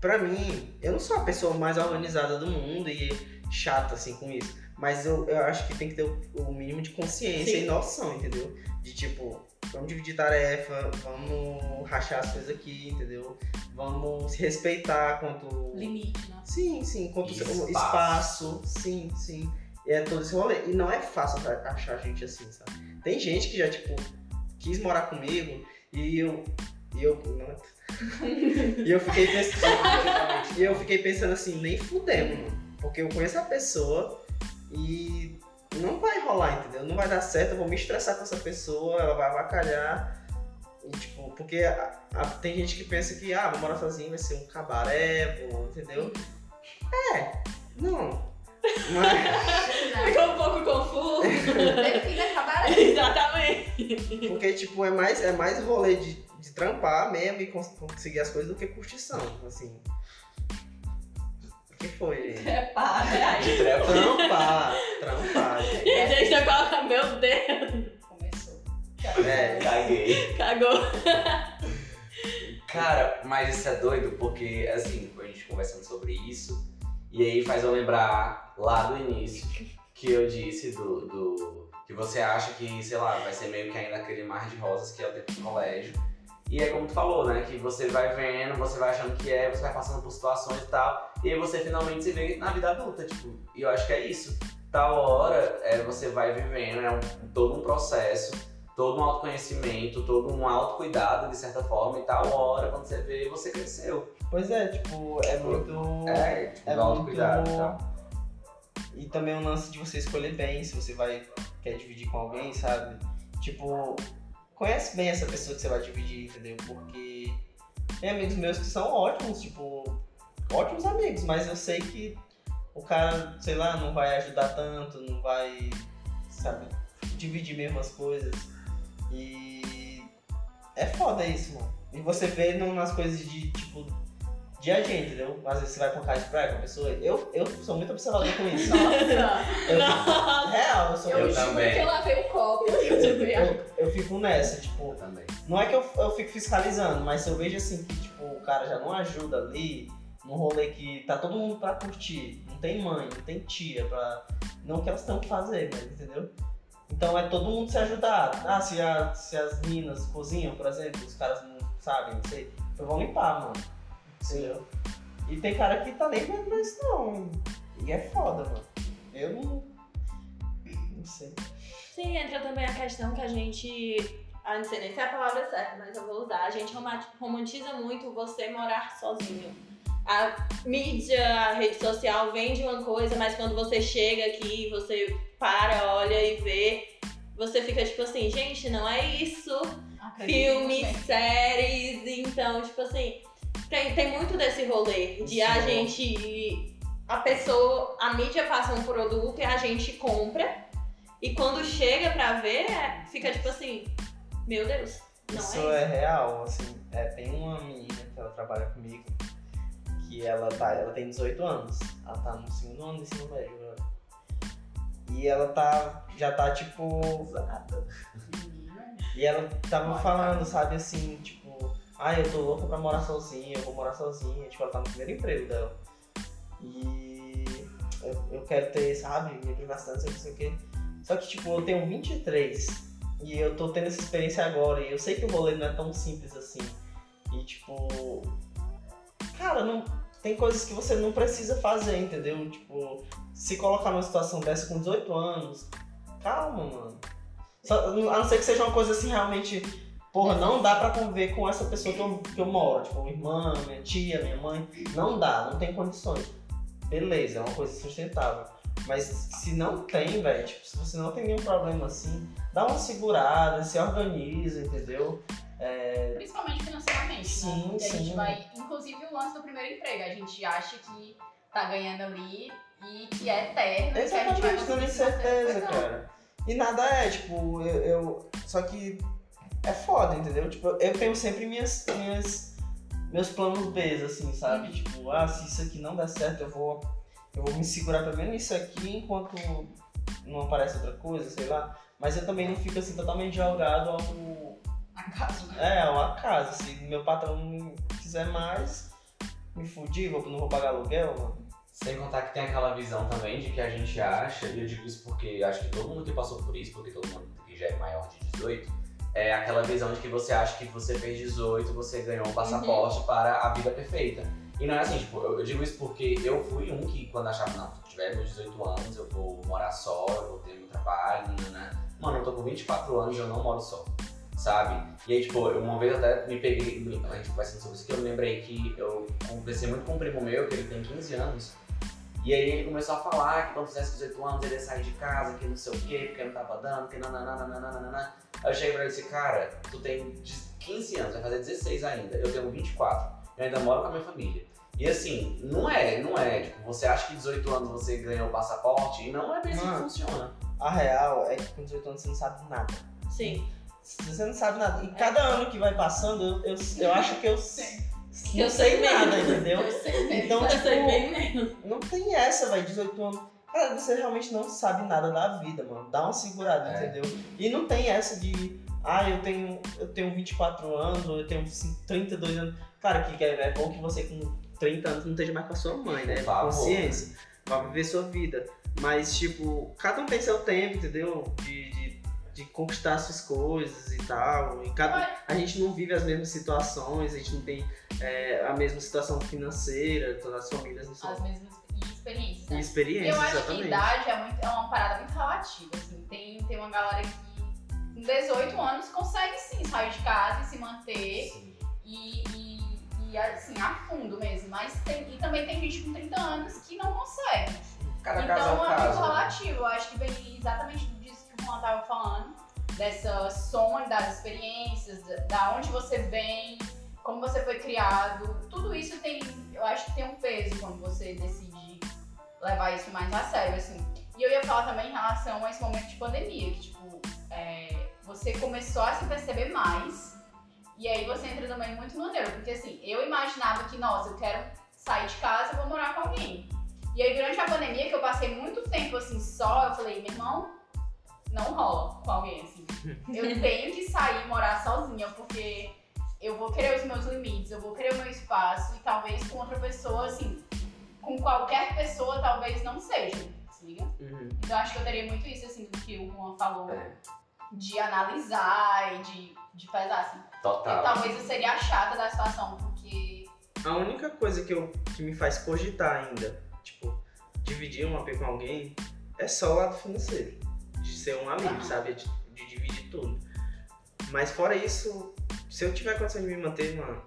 pra mim, eu não sou a pessoa mais organizada do mundo e chata assim com isso, mas eu, eu acho que tem que ter o, o mínimo de consciência Sim. e noção, entendeu? De tipo, vamos dividir tarefa, vamos rachar as coisas aqui, entendeu? Vamos se respeitar quanto. Limite, né? Sim, sim, quanto Espaço. espaço. espaço, sim, sim. É todo esse rolê. E não é fácil achar gente assim, sabe? Tem gente que já, tipo, quis morar comigo e eu. E eu. Não, e eu fiquei pensando. e eu fiquei pensando assim, nem fudendo, mano. Porque eu conheço a pessoa e não vai rolar, entendeu? Não vai dar certo, eu vou me estressar com essa pessoa, ela vai avacalhar. E, tipo, porque a- a- tem gente que pensa que, ah, vou morar sozinho, vai ser um cabaré, vou, entendeu? É, não. Mas, Ficou um pouco confuso. Defina cabaré. Exatamente. porque, tipo, é mais, é mais rolê de, de trampar mesmo e cons- conseguir as coisas do que curtição, assim. Foi, gente? É pá, De trepa. Trampar, trampar, gente. Gente, deixa eu colocar. Meu Deus. Começou. É. Caguei. Cagou. Cara, mas isso é doido porque, assim, a gente conversando sobre isso, e aí faz eu lembrar lá do início que eu disse do, do, Que você acha que, sei lá, vai ser meio que ainda aquele mar de rosas que é o tempo do colégio. E é como tu falou, né? Que você vai vendo, você vai achando que é, você vai passando por situações e tal. E aí você finalmente se vê na vida adulta, tipo. E eu acho que é isso. Tal hora é, você vai vivendo, é um, todo um processo, todo um autoconhecimento, todo um autocuidado, de certa forma. E tal hora, quando você vê, você cresceu. Pois é, tipo, é muito. É, tipo, é do autocuidado e muito- tal. E também o lance de você escolher bem, se você vai quer dividir com alguém, sabe? Tipo, conhece bem essa pessoa que você vai dividir, entendeu? Porque tem amigos meus que são ótimos, tipo, ótimos amigos, mas eu sei que o cara, sei lá, não vai ajudar tanto, não vai, sabe, dividir mesmo as coisas. E é foda isso, mano. E você vê nas coisas de, tipo, de agente, entendeu? Às vezes você vai com cara de praia com a pessoa. Eu, eu sou muito observador com isso. Nossa, Eu, Nossa. real, eu sou eu, Eu também. que eu lavei o copo. eu, eu fico nessa, tipo, Eu também. não é que eu, eu fico fiscalizando, mas se eu vejo assim que tipo, o cara já não ajuda ali, num rolê que tá todo mundo pra curtir, não tem mãe, não tem tia pra. Não que elas tenham que fazer, mas entendeu? Então é todo mundo se ajudar. Ah, se, a- se as minas cozinham, por exemplo, os caras não sabem, não sei, eu vou limpar, mano. Entendeu? E tem cara que tá nem vendo isso não. E é foda, mano. Eu não. Não sei. Sim, entra também a questão que a gente. Ah, não sei nem se é a palavra certa, mas eu vou usar. A gente roma- romantiza muito você morar sozinho. A mídia, a rede social vende uma coisa, mas quando você chega aqui, você para, olha e vê, você fica tipo assim, gente, não é isso. Filmes, séries, então, tipo assim, tem, tem muito desse rolê de a Sim. gente. A pessoa, a mídia passa um produto e a gente compra. E quando chega pra ver, é- fica tipo assim, meu Deus, não Isso é é real, assim, é, tem uma menina que ela trabalha comigo, que ela tá, ela tem 18 anos, ela tá no segundo ano do ensino médio agora. E ela tá, já tá tipo, e ela tava Olha, falando, sabe, assim, tipo, ah, eu tô louca pra morar sozinha, eu vou morar sozinha, tipo, ela tá no primeiro emprego dela. E eu, eu quero ter, sabe, minha privacidade, não sei o que. Só que, tipo, eu tenho 23 e eu tô tendo essa experiência agora e eu sei que o rolê não é tão simples assim. E, tipo, cara, não, tem coisas que você não precisa fazer, entendeu? Tipo, se colocar numa situação dessa com 18 anos, calma, mano. Só- a não ser que seja uma coisa assim realmente. Porra, não dá pra conviver com essa pessoa que eu, que eu moro. Tipo, minha irmã, minha tia, minha mãe. Não dá, não tem condições. Beleza, é uma coisa sustentável. Mas se não tem, velho, tipo, se você não tem nenhum problema assim, dá uma segurada, se organiza, entendeu? É, Principalmente financeiramente, Sim, né? Porque a gente sim. vai. Inclusive o lance do primeiro emprego. A gente acha que tá ganhando ali e que é eterno. que a gente vai Exatamente, não tem manter. certeza, é. cara. E nada é, tipo, eu, eu- Só que é foda, entendeu? Tipo, eu tenho sempre minhas. minhas meus planos B, assim, sabe? Uhum. Tipo, ah, se isso aqui não der certo, eu vou. Eu vou me segurar pelo menos nisso aqui enquanto não aparece outra coisa, sei lá. Mas eu também não fico assim totalmente jogado ao. Acaso, né? É, ao acaso. Se meu patrão não quiser mais, me fudir, vou, não vou pagar aluguel, mano. Sem contar que tem aquela visão também de que a gente acha, e eu digo isso porque acho que todo mundo que passou por isso, porque todo mundo que já é maior de 18, é aquela visão de que você acha que você fez 18, você ganhou um passaporte para a vida perfeita. E não é assim, tipo, eu, eu digo isso porque eu fui um que quando achava, não, tiver meus 18 anos, eu vou morar só, eu vou ter meu trabalho, né? Mano, eu tô com 24 anos e eu não moro só, sabe? E aí, tipo, eu uma vez até me peguei, a gente conversando sobre isso, que eu me lembrei que eu conversei muito com um primo meu, que ele tem 15 anos, e aí ele começou a falar que quando fizesse 18 anos ele ia sair de casa, que não sei o quê, porque não tava dando, que nananana. Aí eu cheguei pra ele e disse, cara, tu tem 15 anos, vai fazer 16 ainda, eu tenho 24, eu ainda moro com a minha família. E assim, não é, não é, tipo, você acha que 18 anos você ganhou o passaporte e não é bem assim que funciona. A real é que com 18 anos você não sabe nada. Sim. Você não sabe nada. E cada ano que vai passando, eu, eu, eu acho que eu, Sim. não Eu sei sei nada, mesmo. entendeu? Eu sei mesmo. Então, Eu tipo, sei bem menos. não tem essa, velho, 18 anos. Cara, você realmente não sabe nada da vida, mano. Dá uma segurada, É. entendeu? E não tem essa de, ah, eu tenho, eu tenho 24 anos, ou eu tenho assim, 32 anos. Claro que é, é bom que você com 30 anos não esteja mais com a sua mãe, né? Favor. Consciência. Vai viver sua vida. Mas, tipo, cada um tem seu tempo, entendeu? De, de de conquistar suas coisas e tal. E cada, a gente não vive as mesmas situações, a gente não tem é, a mesma situação financeira, todas as famílias não são. As mesmas experiências. E né? experiências, Eu acho que exatamente. idade é, muito, é uma parada muito relativa, assim. Tem, tem uma galera que com 18 anos consegue sim sair de casa e se manter e, e, e, assim, a fundo mesmo. Mas tem, e também tem gente com 30 anos que não consegue. Cada então caso é muito né? relativo. Eu acho que vem exatamente disso que o Juan tava falando. Dessa soma das experiências, da onde você vem, como você foi criado. Tudo isso tem, eu acho que tem um peso quando você decide levar isso mais a sério, assim. E eu ia falar também em relação a esse momento de pandemia, que, tipo, é, você começou a se perceber mais e aí você entra também muito no neuro, porque assim, eu imaginava que, nossa, eu quero sair de casa e vou morar com alguém. E aí durante a pandemia, que eu passei muito tempo assim só, eu falei, meu irmão, não rola com alguém, assim. Eu tenho que sair e morar sozinha, porque eu vou querer os meus limites, eu vou querer o meu espaço, e talvez com outra pessoa, assim, com qualquer pessoa, talvez não seja. Se liga? Uhum. Então acho que eu teria muito isso, assim, do que o Juan falou, É, de analisar e de, de pesar, assim. total. Talvez eu seria a chata da situação, porque. A única coisa que, eu, que me faz cogitar ainda, tipo, dividir um AP com alguém, é só o lado financeiro. De ser um amigo, Aham. sabe? De, de dividir tudo. Mas fora isso, se eu tiver condição de me manter, mano,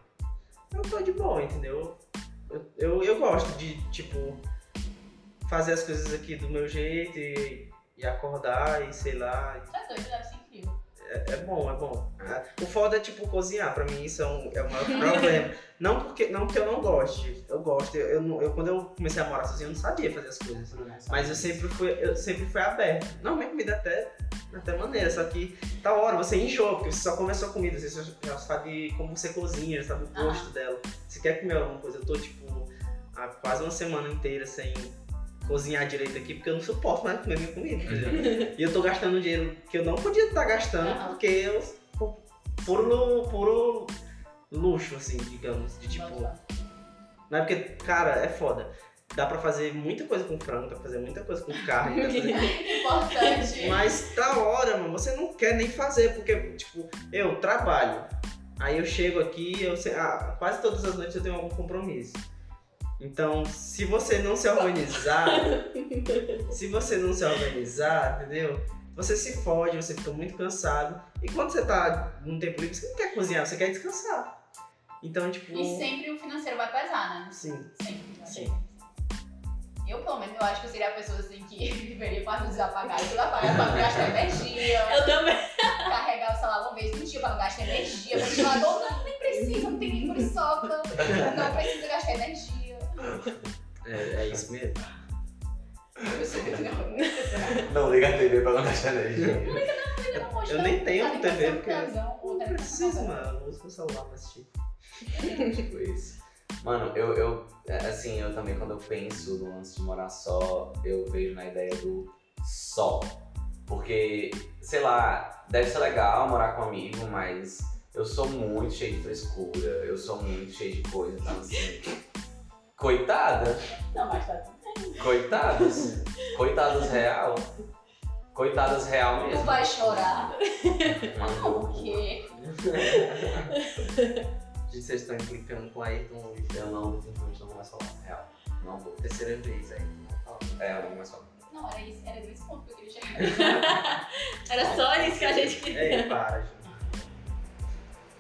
eu tô de boa, entendeu? Eu, eu, gosto de, tipo, fazer as coisas aqui do meu jeito e, e acordar e sei lá. É doido, deve. É, é bom, é bom. O foda é tipo cozinhar, pra mim isso é, um, é o maior problema. não, porque, não que eu não goste, eu gosto. Eu, eu, eu- quando eu comecei a morar sozinho, eu não sabia fazer as coisas. Mas eu sempre fui, eu sempre fui aberto. Não, minha comida até, até maneira, só que tá hora, você enjoa, porque você só come a sua comida, você já, sabe como você cozinha, já sabe o gosto dela. Você quer comer alguma coisa? Eu tô tipo há quase uma semana inteira sem cozinhar direito aqui, porque eu não suporto mais comer minha comida, entendeu? e eu tô gastando dinheiro que eu não podia estar gastando, Aham. porque eu pu- puro, puro luxo, assim, digamos, de tipo. Não é porque, cara, é foda. Dá pra fazer muita coisa com frango, dá pra fazer muita coisa com carne, fazer Importante. mas tá hora, mano, você não quer nem fazer, porque, tipo, eu trabalho. Aí eu chego aqui, eu sei, ah, quase todas as noites eu tenho algum compromisso. Então, se você não se organizar, se você não se organizar, entendeu? Você se fode, você fica muito cansado. E quando você tá num tempo livre, você não quer cozinhar, você quer descansar. Então, tipo. E sempre o financeiro vai pesar, né? Sim. Sempre. Sim. Eu, pelo menos, eu acho que eu seria a pessoa assim que viveria para não desapagar e tudo apagar pra não gastar energia. Eu também. carregar o celular uma vez no dia pra não gastar energia. O ventilador não, nem precisa, não tem nem muriçoca. Não precisa gastar energia. É, é isso mesmo. Eu não. Liga a TV pra não gastar energia. Eu, não gosto Eu nem tenho de TV, porque- televisão, ou Não televisão. precisa, mano. Eu uso meu celular pra assistir. tipo isso. Mano, eu, eu, é, assim, eu também, quando eu penso no lance de morar só, eu vejo na ideia do só. Porque, sei lá, deve ser legal morar com um amigo, mas eu sou muito cheio de frescura, eu sou muito cheio de coisa, então assim. Coitada, Não, mas tá tudo coitados, coitados real. Coitadas real bem. mesmo. Tu vai chorar. O quê? Gente, vocês estão implicando com a Ayrton. Eu não, definitivamente não vou mais falar. Real. Não vou. Terceira vez aí. Vou. É, eu não vou mais falar. Não, era isso. Era desse ponto que eu queria chegar. Era só isso que a gente queria. Ei, para, gente.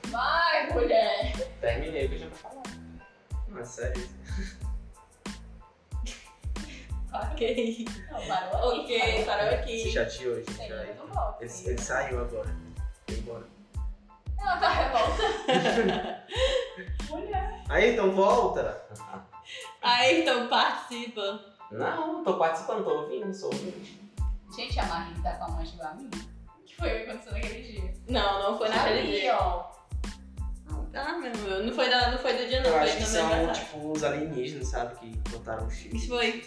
Vai, mulher. Terminei o que eu tinha pra falar. É sério. Ok. Não, parou aqui. Ok, parou Se aqui. chateou, gente. Sim, aí. não volto. Ele, ele saiu agora. Foi embora. Ela tá revolta. mulher. Ayrton, volta! Aí, então participa. Não, tô participando, tô ouvindo, sou ouvinte. Gente, a Marie tá com a mancha igual a mim. O que foi que aconteceu naquele dia? Não, não foi naquele Ali, dia. ó. Ah, meu. Não foi, da, não foi do dia, não. Eu Foi acho que são, tipo, os alienígenas, sabe? Que botaram um chip. Isso foi.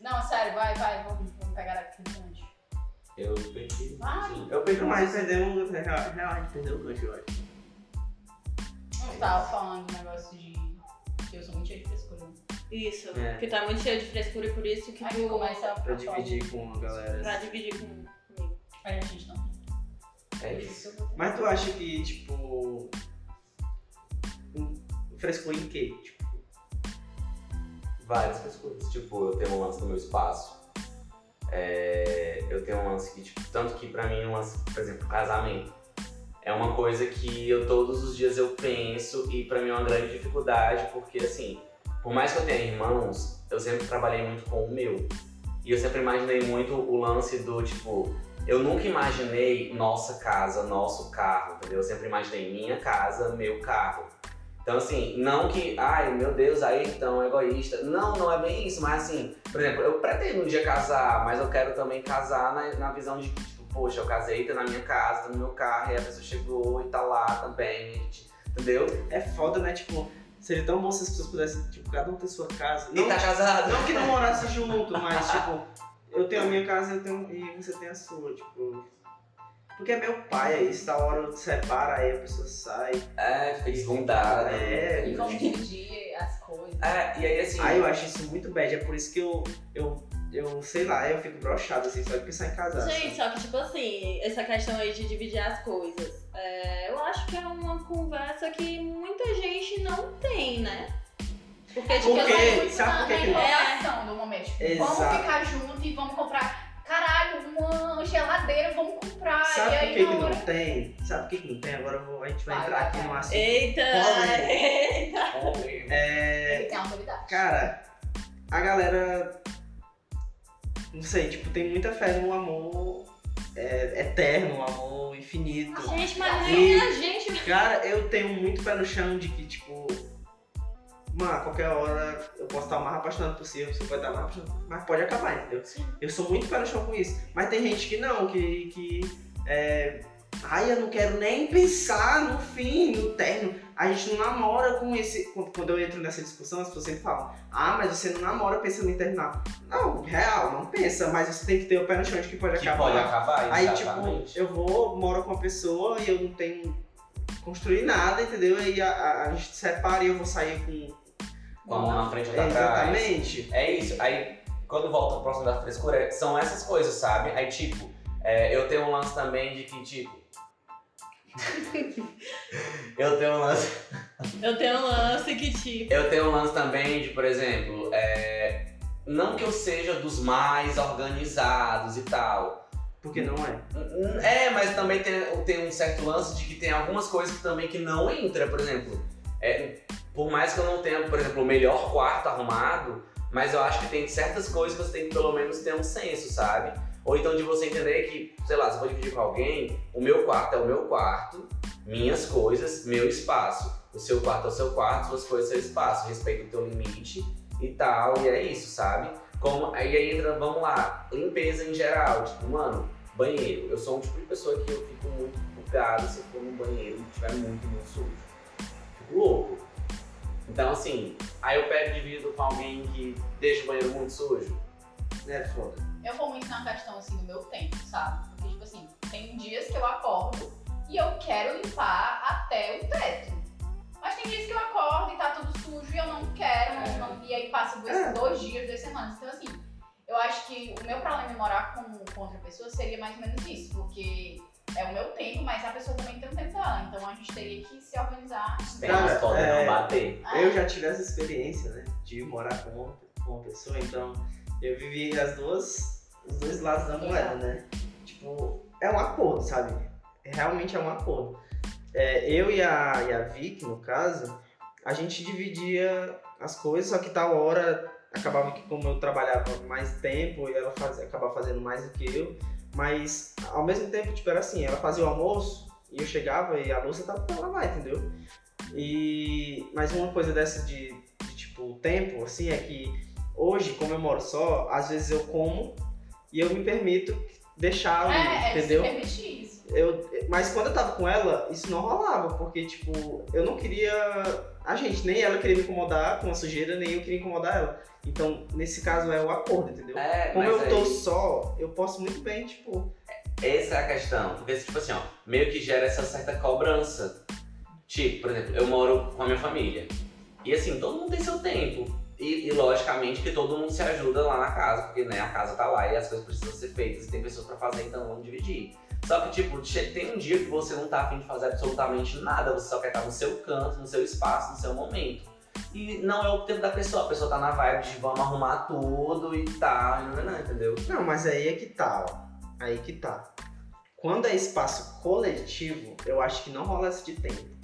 Não, sério, vai, vai, vamos, vamos pegar aqui no gancho. Eu perdi. Vai. Eu perdi Mas mais. perdemos. Real, real, a gente perdeu o gancho, eu acho. Eu tava falando um negócio de. que eu sou muito cheia de frescura. né? Isso. É. Porque tá muito cheio de frescura e por isso que Aí tu. começa a Pra dividir com a galera. Pra dividir com- comigo. Aí a gente não. É isso. Mas tu acha que, tipo. Um Frescura em quê? Tipo, Várias coisas. Tipo, eu tenho um lance no meu espaço. É, eu tenho um lance que, tipo, tanto que pra mim um lance, por exemplo, casamento. É uma coisa que eu todos os dias eu penso e pra mim é uma grande dificuldade, porque assim, por mais que eu tenha irmãos, eu sempre trabalhei muito com o meu. E eu sempre imaginei muito o lance do tipo, eu nunca imaginei nossa casa, nosso carro, entendeu? Eu sempre imaginei minha casa, meu carro. Então, assim, não que, ai meu Deus, aí então egoísta. Não, não é bem isso, mas assim, por exemplo, eu pretendo um dia casar, mas eu quero também casar na, na visão de que, tipo, poxa, eu casei, tá na minha casa, tá no meu carro, e a pessoa chegou e tá lá também, entendeu? é foda, né? Tipo, seria tão bom se as pessoas pudessem, tipo, cada um ter sua casa. E tá casado. Não que não morasse junto, mas tipo, eu tenho a minha casa eu tenho, e você tem a sua, tipo. Porque é meu pai, aí se da hora separa, aí a pessoa sai. É, fica desbundada. É, E vamos dividir as coisas. É, e aí assim. Aí eu acho isso muito bad, é por isso que eu, eu, eu sei lá, eu fico broxado assim, só de pensar em casar. Gente, só que tipo assim, essa questão aí de dividir as coisas, é, eu acho que é uma conversa que muita gente não tem, né? Porque, tipo, Porque- assim, sabe por que que- empolgação do momento. Tipo, vamos ficar junto e vamos comprar. Caralho, uma geladeira, vamos comprar. Sabe por que, hora- não tem? Sabe por que, que não tem? Agora vou- a gente vai, Vai, entrar vai, aqui vai. num assunto. Eita! Polêmico. eita. É. Ele tem autoridade. Cara, a galera. Não sei, tipo, tem muita fé no amor é, eterno, um amor infinito. Gente, mas E- nem a gente. Cara, eu tenho muito pé no chão de que, tipo. Mano, a qualquer hora eu posso estar o mais apaixonado possível, você pode estar mais apaixonado, mas pode acabar, entendeu? Eu sou muito pé no chão com isso. Mas tem gente que não, que. que é, Ai, eu não quero nem pensar no fim, no término. A gente não namora com esse. Quando eu entro nessa discussão, as pessoas sempre falam: Ah, mas você não namora pensando em terminar. Não, real, não pensa, mas você tem que ter o pé no chão de que pode Que acabar. pode acabar, Aí, exatamente. tipo, eu vou, moro com uma pessoa e eu não tenho construir nada, entendeu? Aí a, a, a gente se separa e eu vou sair com. Com a mão na frente ou pra trás. Exatamente. É isso. Aí, quando volta próximo da frescura, são essas coisas, sabe? Aí, tipo, é, eu tenho um lance também de que, tipo. eu tenho um lance. Eu tenho um lance que, tipo. Eu tenho um lance também de, por exemplo, é, não que eu seja dos mais organizados e tal. Porque não é. É, mas também tem, tem um certo lance de que tem algumas coisas que também que não entra, por exemplo. é, por mais que eu não tenha, por exemplo, o melhor quarto arrumado, mas eu acho que tem certas coisas que você tem que pelo menos ter um senso, sabe? Ou então de você entender que, sei lá, se eu vou dividir com alguém, o meu quarto é o meu quarto, minhas coisas, meu espaço. O seu quarto é o seu quarto, suas coisas, seu espaço. Respeita o teu limite e tal, e é isso, sabe? Como, aí aí entra, vamos lá, limpeza em geral, tipo, mano, banheiro. Eu sou um tipo de pessoa que eu fico muito bugado se eu for no banheiro e estiver muito, muito sujo. Fico louco. Então, assim, aí eu pego e divido com alguém que deixa o banheiro muito sujo. É foda. Eu vou muito na questão assim do meu tempo, sabe? Porque, tipo assim, tem dias que eu acordo e eu quero limpar até o teto. Mas tem dias que eu acordo e tá tudo sujo e eu não quero, É. não- e aí passa dois, É. dois dias, duas semanas. Então, assim, eu acho que o meu problema em morar com, com outra pessoa seria mais ou menos isso, porque é o meu tempo, mas a pessoa também tem o tempo dela. Então a gente teria que se organizar. Tem Cara, podem é- não bater. Eu já tive essa experiência, né? De morar com uma, com uma pessoa, então eu vivi as duas, os dois lados da moeda, né? Tipo, é um acordo, sabe? Realmente é um acordo. É, eu e a, e a Vicky, no caso, a gente dividia as coisas, só que tal hora acabava que como eu trabalhava mais tempo e ela fazia, acabava fazendo mais do que eu, mas ao mesmo tempo, tipo, era assim, ela fazia o almoço e eu chegava e a louça tava pra lavar, entendeu? E mais uma coisa dessa de, de, tipo tempo, assim, é que hoje, como eu moro só, às vezes eu como e eu me permito deixar é, é entendeu? se permitir isso. Eu, mas quando eu tava com ela, isso não rolava, porque, tipo, eu não queria. A gente, nem ela queria me incomodar com a sujeira, nem eu queria incomodar ela. Então, nesse caso, é o acordo, entendeu? É, Como eu tô aí- só, eu posso muito bem, tipo. Essa é a questão. Porque, tipo assim, ó, meio que gera essa certa cobrança. Tipo, por exemplo, eu moro com a minha família. E assim, todo mundo tem seu tempo. E, e, logicamente que todo mundo se ajuda lá na casa, porque né, a casa tá lá e as coisas precisam ser feitas e tem pessoas pra fazer, então vamos dividir. Só que, tipo, tem um dia que você não tá afim de fazer absolutamente nada, você só quer estar no seu canto, no seu espaço, no seu momento. E não é o tempo da pessoa, a pessoa tá na vibe de vamos arrumar tudo e tá, não, não, entendeu? Não, mas aí é que tá, ó. Aí que tá. Quando é espaço coletivo, eu acho que não rola esse de tempo.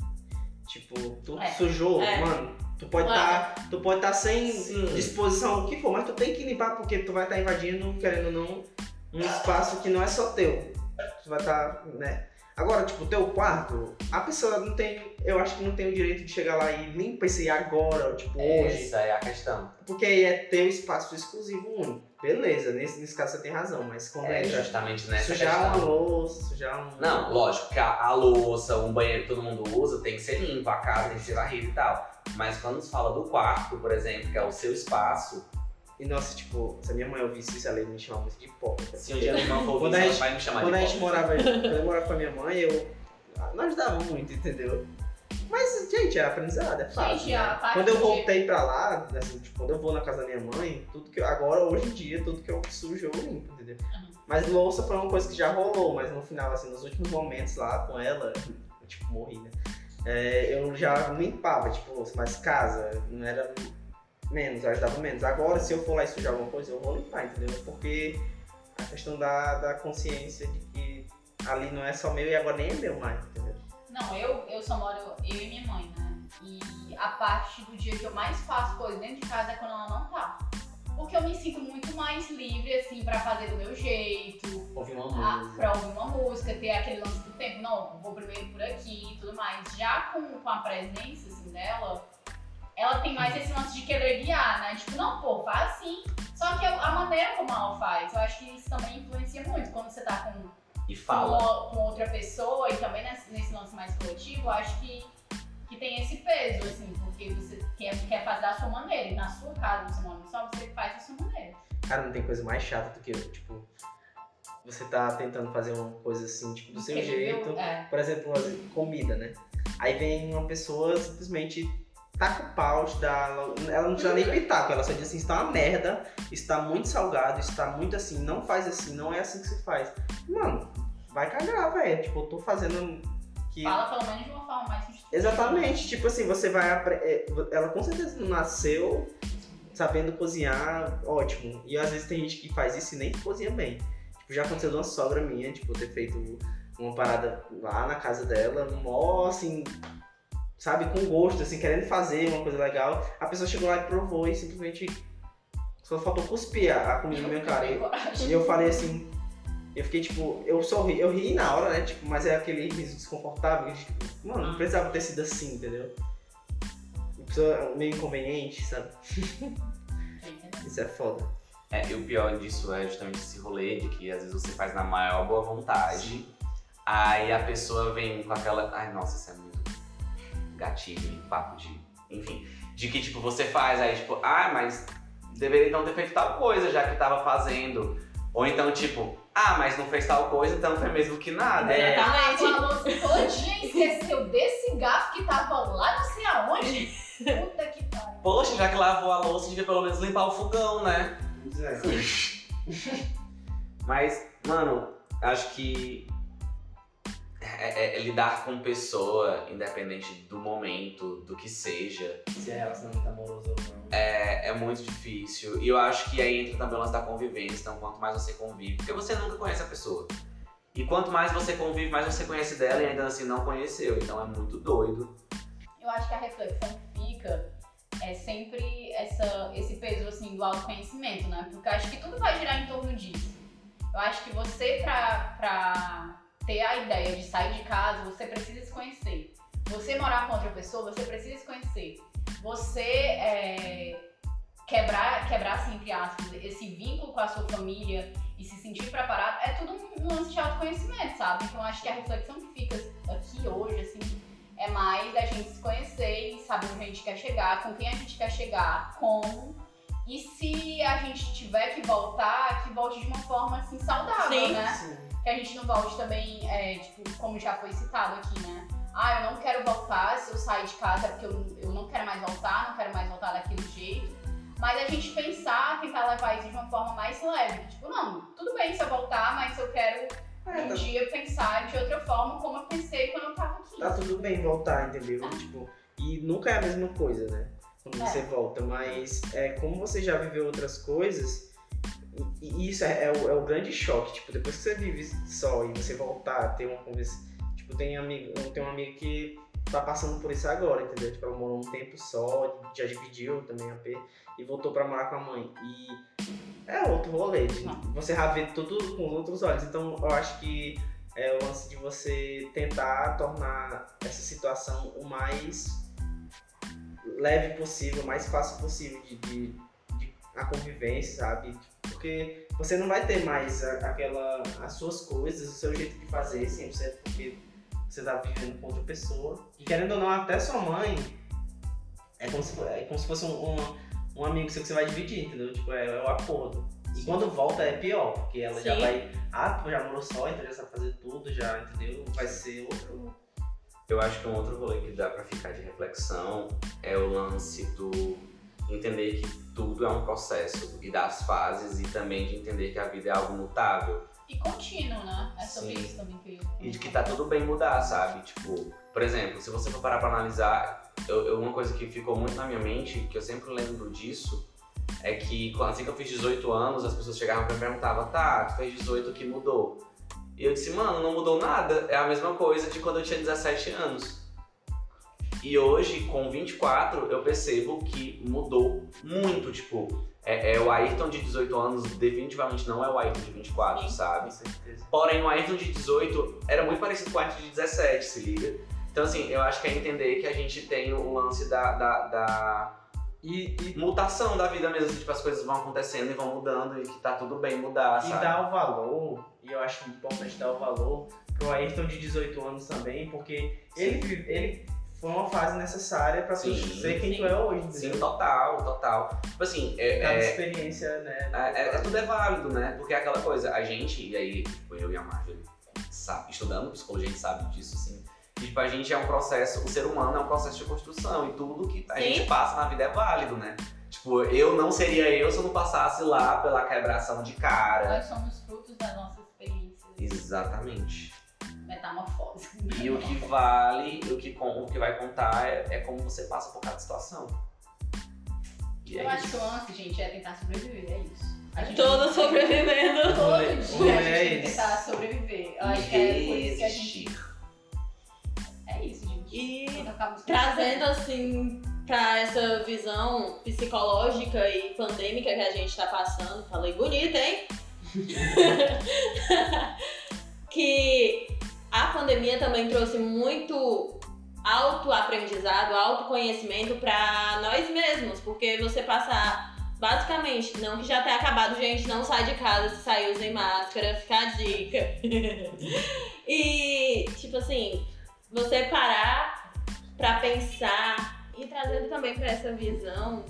Tipo, tu É. sujou, É. mano, tu pode Claro. tá, tu pode tá sem Sim. disposição, o que for, mas tu tem que limpar porque tu vai estar invadindo, querendo ou não, um espaço que não é só teu. Tu vai estar, né? Agora, tipo, teu quarto, a pessoa não tem, eu acho que não tem o direito de chegar lá e limpa esse agora, ou, tipo, hoje. Essa é a questão. Porque aí é teu espaço exclusivo único. Beleza, nesse, nesse caso você tem razão, mas quando É entra justamente nessa sujar uma questão. louça, sujar um. Não, lógico que a, a louça, um banheiro que todo mundo usa, tem que ser limpo, a casa tem que ser varrida e tal. Mas quando se fala do quarto, por exemplo, que é o seu espaço, E nossa, tipo, se a minha mãe ouvisse isso, ela ia me chamar muito de hipócrita. se um dia minha irmã for Quando ouvir, a ela gente- vai me chamar Quando de a gente pobre. morava, quando eu morava com a minha mãe, eu. Não ajudava muito, entendeu? Mas, gente, é aprendizado, é fácil. Gente, né? a Quando eu de- voltei pra lá, assim, tipo, quando eu vou na casa da minha mãe, tudo que eu, agora, hoje em dia, tudo que eu sujo eu limpo, entendeu? Uhum. Mas louça foi uma coisa que já rolou, mas no final, assim, nos últimos momentos lá com ela, eu, tipo, morri, né? É, eu já limpava, tipo, louça, mas casa, não era menos, eu ajudava menos. Agora, se eu for lá e sujar alguma coisa, eu vou limpar, entendeu? Porque a questão da, da consciência de que ali não é só meu e agora nem é meu mais, entendeu? Não, eu, eu só moro eu e minha mãe, né? E a parte do dia que eu mais faço coisa dentro de casa é quando ela não tá. Porque eu me sinto muito mais livre, assim, pra fazer do meu jeito, Ouvir uma ah, música. pra ouvir uma música, ter aquele lance do tempo. Não, vou primeiro por aqui e tudo mais. Já com, com a presença, assim, dela, ela tem mais esse lance de querer guiar, né? Tipo, não, pô, faz assim. Só que a maneira como ela faz, eu acho que isso também influencia muito. Quando você tá com E fala. com, com outra pessoa e também nesse, nesse lance mais coletivo, eu acho que, que tem esse peso, assim, porque você quer, quer fazer da sua maneira. E na sua casa, você mora só, você faz da sua maneira. Cara, não tem coisa mais chata do que, tipo, você tá tentando fazer uma coisa assim, tipo, do seu jeito. É. Por exemplo, comida, né? Aí vem uma pessoa simplesmente taca o pau, dá, ela não dá nem pitaco, ela só diz assim, isso tá uma merda, isso tá muito salgado, isso tá muito assim, não faz assim, não é assim que se faz. Mano, vai cagar, velho. Tipo, eu tô fazendo que. Fala pelo menos de uma forma mais. Exatamente, tipo assim, você vai. é, Ela com certeza não nasceu sabendo cozinhar, ótimo. E às vezes tem gente que faz isso e nem cozinha bem. Tipo, já aconteceu de uma sogra minha, tipo, ter feito uma parada lá na casa dela, mó assim, sabe, com gosto, assim, querendo fazer uma coisa legal. A pessoa chegou lá e provou e simplesmente só faltou cuspir a comida no meu cara. E- eu falei assim, eu fiquei tipo, eu sorri, eu ri na hora, né? Tipo, mas é aquele riso desconfortável, que, tipo, mano, não precisava ter sido assim, entendeu? A pessoa meio inconveniente, sabe? Isso é foda. É, e o pior disso é justamente esse rolê de que às vezes você faz na maior boa vontade, aí a pessoa vem com aquela. Ai, nossa, isso é muito gatilho, papo de. Enfim. De que, tipo, você faz, aí, tipo, ah, mas deveria então ter feito tal coisa já que tava fazendo. Ou então, tipo, ah, mas não fez tal coisa, então foi mesmo que nada. É. Exatamente. Ela louça todinha esqueceu desse garfo que tava lá não sei aonde. Puta que pariu. Poxa, já que lavou a louça, devia pelo menos limpar o fogão, né? Mas, mano, acho que é- é- é lidar com pessoa, independente do momento, do que seja, Se é relacionamento amoroso ou não. é, é muito difícil. E eu acho que aí entra também o lance da convivência. Então, quanto mais você convive, porque você nunca conhece a pessoa. E quanto mais você convive, mais você conhece dela e ainda assim não conheceu. Então é muito doido. Eu acho que a reflexão que fica é sempre essa, esse peso assim, do autoconhecimento, né? Porque eu acho que tudo vai girar em torno disso. Eu acho que você, pra, pra ter a ideia de sair de casa, você precisa se conhecer. Você morar com outra pessoa, você precisa se conhecer. Você é, quebrar, quebrar assim, entre aspas, esse vínculo com a sua família e se sentir preparado, é tudo um, lance de autoconhecimento, sabe? Então eu acho que a reflexão que fica aqui hoje, assim, é mais da gente se conhecer e saber onde a gente quer chegar, com quem a gente quer chegar, como. E se a gente tiver que voltar, que volte de uma forma assim saudável, Sim. né? Sim. Que a gente não volte também, é, tipo, como já foi citado aqui, né? Ah, eu não quero voltar, se eu sair de casa porque eu, eu não quero mais voltar, não quero mais voltar daquele jeito. Mas a gente pensar, tentar levar isso de uma forma mais leve. Tipo, não, tudo bem se eu voltar, mas eu quero É, É, tá- podia pensar de outra forma como eu pensei quando eu tava aqui. Tá tudo bem voltar, entendeu? Tipo, e nunca é a mesma coisa, né? Quando É. você volta, mas é, como você já viveu outras coisas, e, isso é, é o, é o grande choque. Tipo, depois que você vive só e você voltar, ter uma conversa. Tipo, tem amigo, tenho um amigo que tá passando por isso agora, entendeu? Tipo, ela morou um tempo só, já dividiu também a P e voltou pra morar com a mãe. E é outro rolê. Você já vê tudo com outros olhos. Então eu acho que é o lance de você tentar tornar essa situação o mais leve possível, o mais fácil possível de, de, de a convivência, sabe? Porque você não vai ter mais a- aquela as suas coisas, o seu jeito de fazer 100% porque você tá vivendo com outra pessoa. E querendo ou não, até sua mãe é como se, é como se fosse um, um, um amigo seu que você vai dividir, entendeu? Tipo, é, é o acordo. E quando volta é pior, porque ela já Sim. vai. Ah, tu já morou só, então já sabe fazer tudo, já, entendeu? Vai ser outro. Eu acho que um outro rolê que dá pra ficar de reflexão é o lance do entender que tudo é um processo e das fases e também de entender que a vida é algo mutável E contínuo, né? É sobre Sim. isso também que eu e de que tá tudo bem mudar, sabe? Tipo, por exemplo, se você for parar pra analisar, eu, eu- uma coisa que ficou muito na minha mente, que eu sempre lembro disso, é que assim que eu fiz 18 anos, as pessoas chegavam pra mim e perguntavam, tá, tu fez 18, o que mudou? E eu disse, mano, não mudou nada, é a mesma coisa de quando eu tinha 17 anos. E hoje, com 24, eu percebo que mudou muito, tipo, é, é o Ayrton de 18 anos definitivamente não é o Ayrton de 24, Sim. sabe? Com certeza. Porém, o Ayrton de 18 era muito parecido com o Ayrton de 17, se liga? Então, assim, eu acho que é entender que a gente tem o lance da, da, da E, e, mutação da vida mesmo, tipo, as coisas vão acontecendo e vão mudando e que tá tudo bem mudar, e sabe? dar o valor, e eu acho importante dar o valor pro Ayrton de 18 anos também, porque ele, ele foi uma fase necessária pra Sim, ser quem sim. tu é hoje, Sim, total, total. Tipo assim, é, Cada é, experiência, né? é, é- é- tudo é válido, né? Porque é aquela coisa, a gente, e aí, tipo, eu e a Marjorie, sabe, estudando psicologia, a gente sabe disso, assim. que, tipo, a gente é um processo, o ser humano é um processo de construção e tudo que a Sim. gente passa na vida é válido, né? Tipo, eu não seria eu se eu não passasse lá pela quebração de cara. Nós somos frutos das nossas experiências. Exatamente. Metamorfose. E o que vale, o que, o que vai contar é, é como você passa por cada situação. E Eu é acho que isso. o lance, gente, é tentar sobreviver, é isso. A gente Todos sobrevivendo. todo dia a gente é tem que tentar sobreviver. Eu acho que é por isso que a gente. É isso, gente. E trazendo assim pra essa visão psicológica e pandêmica que a gente tá passando, falei bonito, hein? que a pandemia também trouxe muito autoaprendizado, autoconhecimento pra nós mesmos, porque você passar basicamente, não que já tenha acabado, gente, não sai de casa se sair usem máscara, fica a dica. e tipo assim, você parar pra pensar e trazendo também pra essa visão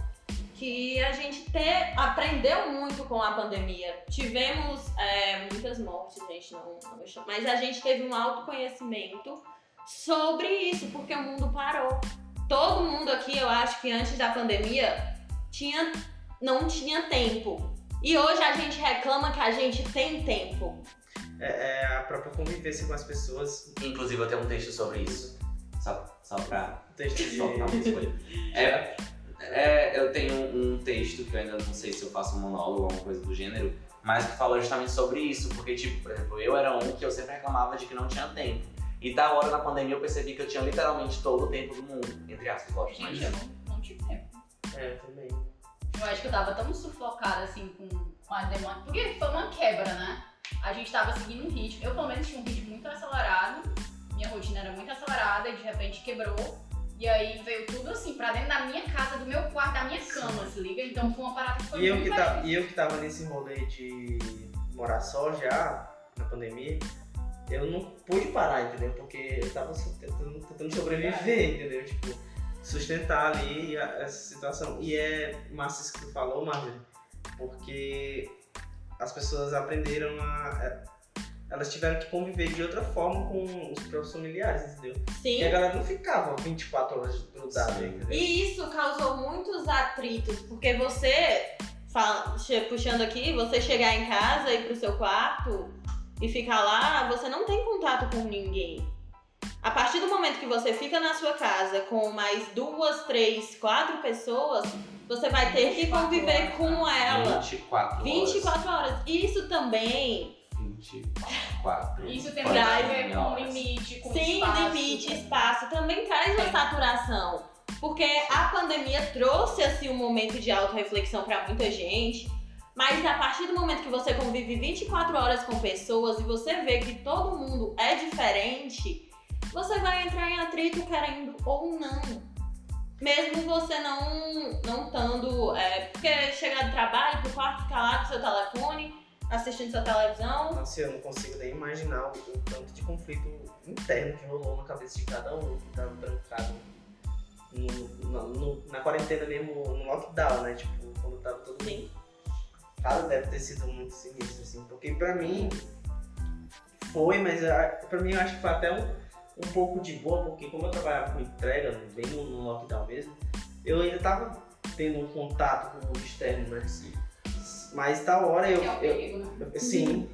que a gente ter, aprendeu muito com a pandemia. Tivemos é, muitas mortes, gente, não, não mas a gente teve um autoconhecimento sobre isso, porque o mundo parou. Todo mundo aqui, eu acho que antes da pandemia, tinha, não tinha tempo. E hoje a gente reclama que a gente tem tempo. É, é a própria convivência com as pessoas. Inclusive eu tenho um texto sobre isso. Só, só pra Texto de... uma escolha. É, é, eu tenho um texto que eu ainda não sei se eu faço um monólogo ou alguma coisa do gênero, mas que fala justamente sobre isso. Porque, tipo, por exemplo, eu era um que eu sempre reclamava de que não tinha tempo. E da hora na pandemia eu percebi que eu tinha literalmente todo o tempo do mundo. Entre aspas, lógico. Gente, Mas... eu não, não tive tempo. É, também. Eu acho que eu tava tão sufocada assim com, com as demandas. Porque foi uma quebra, né? A gente tava seguindo um ritmo. Eu, pelo menos, tinha um ritmo muito acelerado. Minha rotina era muito acelerada e de repente quebrou. E aí veio tudo assim, pra dentro da minha casa, do meu quarto, da minha cama, se liga? Então foi uma parada que foi E eu, muito que mais ta- difícil. e eu que tava nesse rolê de morar só já, na pandemia, eu não pude parar, entendeu? Porque eu tava tentando, tentando sobreviver, entendeu? Tipo, sustentar ali essa situação. E é massa isso que tu falou, Marjorie, porque as pessoas aprenderam a. Elas tiveram que conviver de outra forma com os próprios familiares, entendeu? Sim. Porque a galera não ficava 24 horas grudada? E isso causou muitos atritos, porque você, puxando aqui, você chegar em casa e ir pro seu quarto e ficar lá, você não tem contato com ninguém. A partir do momento que você fica na sua casa com mais duas, três, quatro pessoas, você vai ter que 24 conviver horas, com ela 24 horas. 24 horas. Isso também 24. Isso tem Pode muito a ser ver com limite, com Sim, espaço. limite, espaço também traz uma saturação. Porque a pandemia trouxe assim um momento de autorreflexão pra muita gente. Mas a partir do momento que você convive 24 horas com pessoas e você vê que todo mundo é diferente, você vai entrar em atrito querendo ou não. Mesmo você não não estando. É, porque chegar do trabalho pro quarto, ficar lá com seu telefone, assistindo sua televisão. Nossa, eu não consigo nem imaginar o, o tanto de conflito interno que rolou na cabeça de cada um que tava trancado no- na- no- na quarentena mesmo, no lockdown, né? Tipo, quando tava todo mundo. Sim. Cara, deve ter sido muito sinistro, assim, porque pra mim foi, mas pra mim eu acho que foi até um, um pouco de boa, porque como eu trabalhava com entrega, bem no, no lockdown mesmo, eu ainda tava tendo um contato com o mundo externo, né? Mas tal hora eu, é um eu, perigo, né? eu- Sim,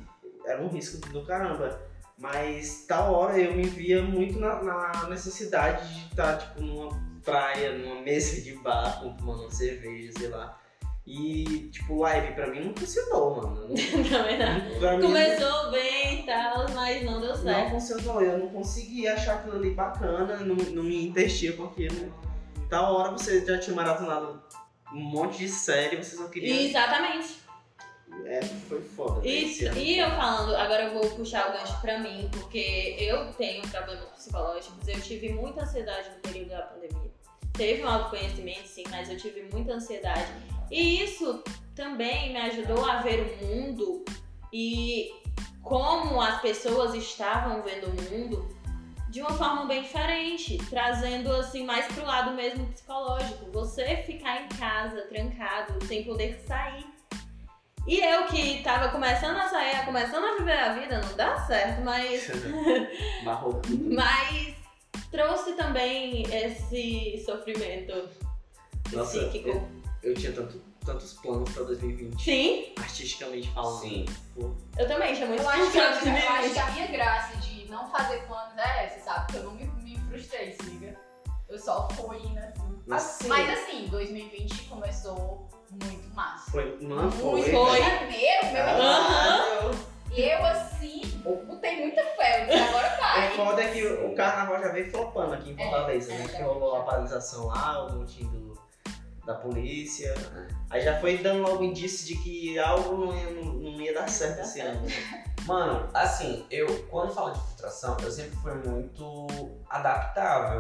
era um risco do caramba. Mas tal hora eu me via muito na, na necessidade de estar, tipo, numa praia, numa mesa de bar, com- tomando uma cerveja, sei lá. E, tipo, live pra mim não funcionou, mano. Não. Mim, Começou bem e tal, mas não deu não certo. funcionou. Eu não conseguia achar aquilo ali bacana, não, não me investia com aquilo. Tal hora você já tinha maratonado um monte de série, você só queria. Exatamente. É, foi foda. né, Isso, e eu falando, agora eu vou puxar o gancho pra mim, porque eu tenho problemas psicológicos, eu tive muita ansiedade no período da pandemia. Teve um autoconhecimento, sim, mas eu tive muita ansiedade. E isso também me ajudou a ver o mundo e como as pessoas estavam vendo o mundo de uma forma bem diferente, trazendo assim mais pro lado mesmo psicológico. Você ficar em casa, trancado, sem poder sair. E eu que tava começando a sair, começando a viver a vida, não dá certo, mas, Barrou. mas trouxe também esse sofrimento Nossa, psíquico. eu, eu tinha tanto, tantos planos pra 2020, Sim, artisticamente falando. Sim. Pô, eu também tinha muito Eu acho, que, eu acho que a minha graça de não fazer planos é essa, sabe? Porque eu não me, me frustrei, se liga. Eu só fui indo assim. Mas, Mas assim, 2020 começou muito massa. foi, não foi. Muito. Foi. Janeiro, meu irmão. Caralho. Eu, assim, botei muita fé. Eu disse, agora vai. O foda é que o carnaval já veio flopando aqui em É, Fortaleza, é, né? Que já- rolou a paralisação lá, o motim do, da polícia. Aí já foi dando logo indício de que algo não ia, não, não ia dar certo esse ano. Mano, assim, eu quando falo de frustração, eu sempre fui muito adaptável.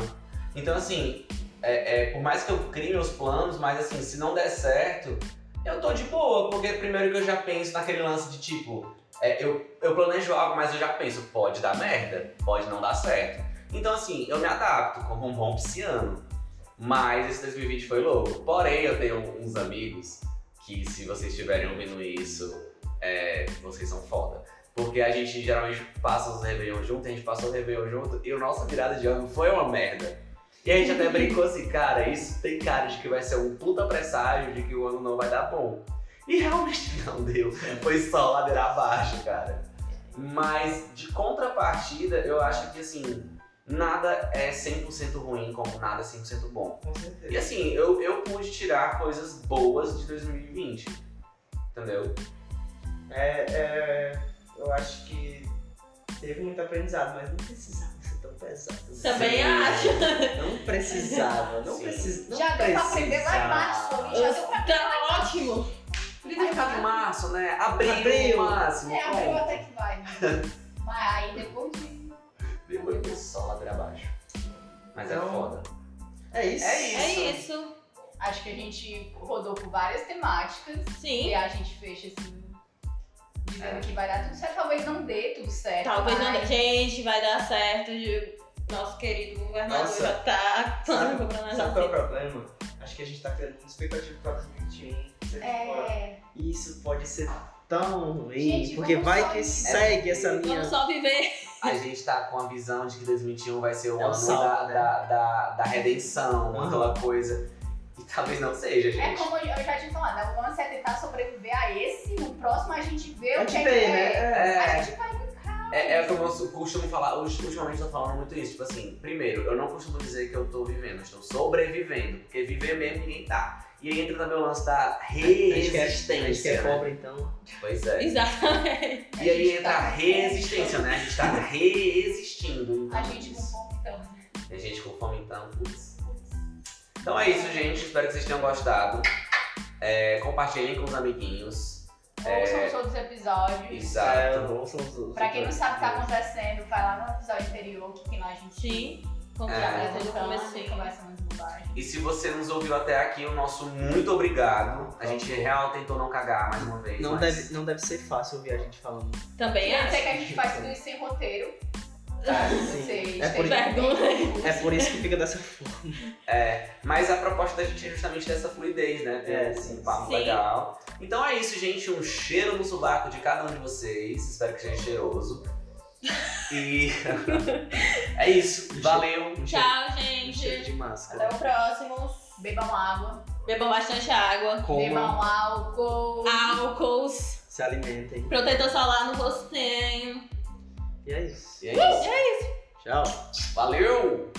Então, assim, é, é, por mais que eu crie meus planos, mas assim, se não der certo, eu tô de boa, porque primeiro que eu já penso naquele lance de tipo, é, eu, eu planejo algo, mas eu já penso, pode dar merda, pode não dar certo. Então, assim, eu me adapto como um bom pisciano. Mas esse 2020 foi louco. Porém, eu tenho uns amigos que, se vocês estiverem ouvindo isso, é, vocês são foda. Porque a gente geralmente passa os Réveillon junto, a gente passou o Réveillon junto e o nosso virada de ano foi uma merda. E a gente até brincou assim, cara, isso tem cara de que vai ser um puta presságio de que o ano não vai dar bom. E realmente não deu. Foi só ladeira abaixo, cara. Mas de contrapartida, eu acho que assim, nada é 100% ruim como nada é 100% bom. Com certeza. E assim, eu, eu pude tirar coisas boas de 2020. Entendeu? É, é, eu acho que teve muito aprendizado, mas não precisava ser tão pesado. Também Sim. acho. Não precisava, não Sim. precisa. Não Já deu pra aprender lá em março, precisava. já deu pra Tá ótimo. Ter ficado em março, né? Abril, Abril. no máximo. É, abriu até que vai. né? Mas aí depois de. Depois foi só ladeira abaixo. Mas é Então, foda. É isso. É isso. É isso. Acho que a gente rodou por várias temáticas. Sim. E a gente fecha assim. Dizendo É. que vai dar tudo certo. Talvez não dê tudo certo. Talvez não dê. mas- Gente, vai dar certo. Nosso querido governador Nossa. já tá Sabe, sabe qual é o problema? Acho que a gente tá criando uma expectativa pra 2021. seja fora. É. E isso pode ser tão ruim, Gente, porque vamos vai que segue essa linha. Vamos só viver. A gente tá com a visão de que 2021 vai ser o É ano da, né? da, da, da redenção, Uhum. aquela coisa. E talvez não seja, É gente. como eu já tinha falado, né? o lance é tentar sobreviver esse, no próximo a gente vê A o que é vê, que né? é. É. A É, gente vai É, é como eu costumo falar, ultimamente eu tô falando muito isso. Tipo assim, primeiro, eu não costumo dizer que eu tô vivendo, eu estou sobrevivendo. Porque viver mesmo ninguém tá. E aí entra também o lance da A gente quer- A gente resistência. quer né? pobre, então. Pois é. Exatamente. E aí A entra a tá- resistência, né? A gente tá resistindo. então A gente com fome, então. Tem gente com fome então, putz. Então é isso, gente. Espero que vocês tenham gostado. É, compartilhem com os amiguinhos. Ouçam os outros episódios. É, Exato. ouçam os- os Pra quem não sabe o que tá acontecendo, vai lá no episódio anterior que lá a gente Sim. É. Vamos já lá, desde o apresentando e. E se você nos ouviu até aqui, o nosso muito obrigado. A gente real tentou não cagar mais uma vez. Não mas- deve, não deve ser fácil ouvir a gente falando. Também sei acho. que a gente faz tudo isso sem roteiro. Sim. Vocês É por, Vergonha. é por isso que fica dessa forma. É, mas a proposta da gente é justamente dessa fluidez, né? Ter É, um sim, papo sim. legal. Então é isso, gente. Um cheiro no sovaco de cada um de vocês. Espero que seja cheiroso. E é isso. Valeu. Um Tchau, um cheiro gente. de máscara. Até o próximo. Bebam água, Bebam bastante água. bebam álcool. Álcools. se alimentem. Protetor solar no rostinho. E é isso. E é isso. Tchau. Valeu!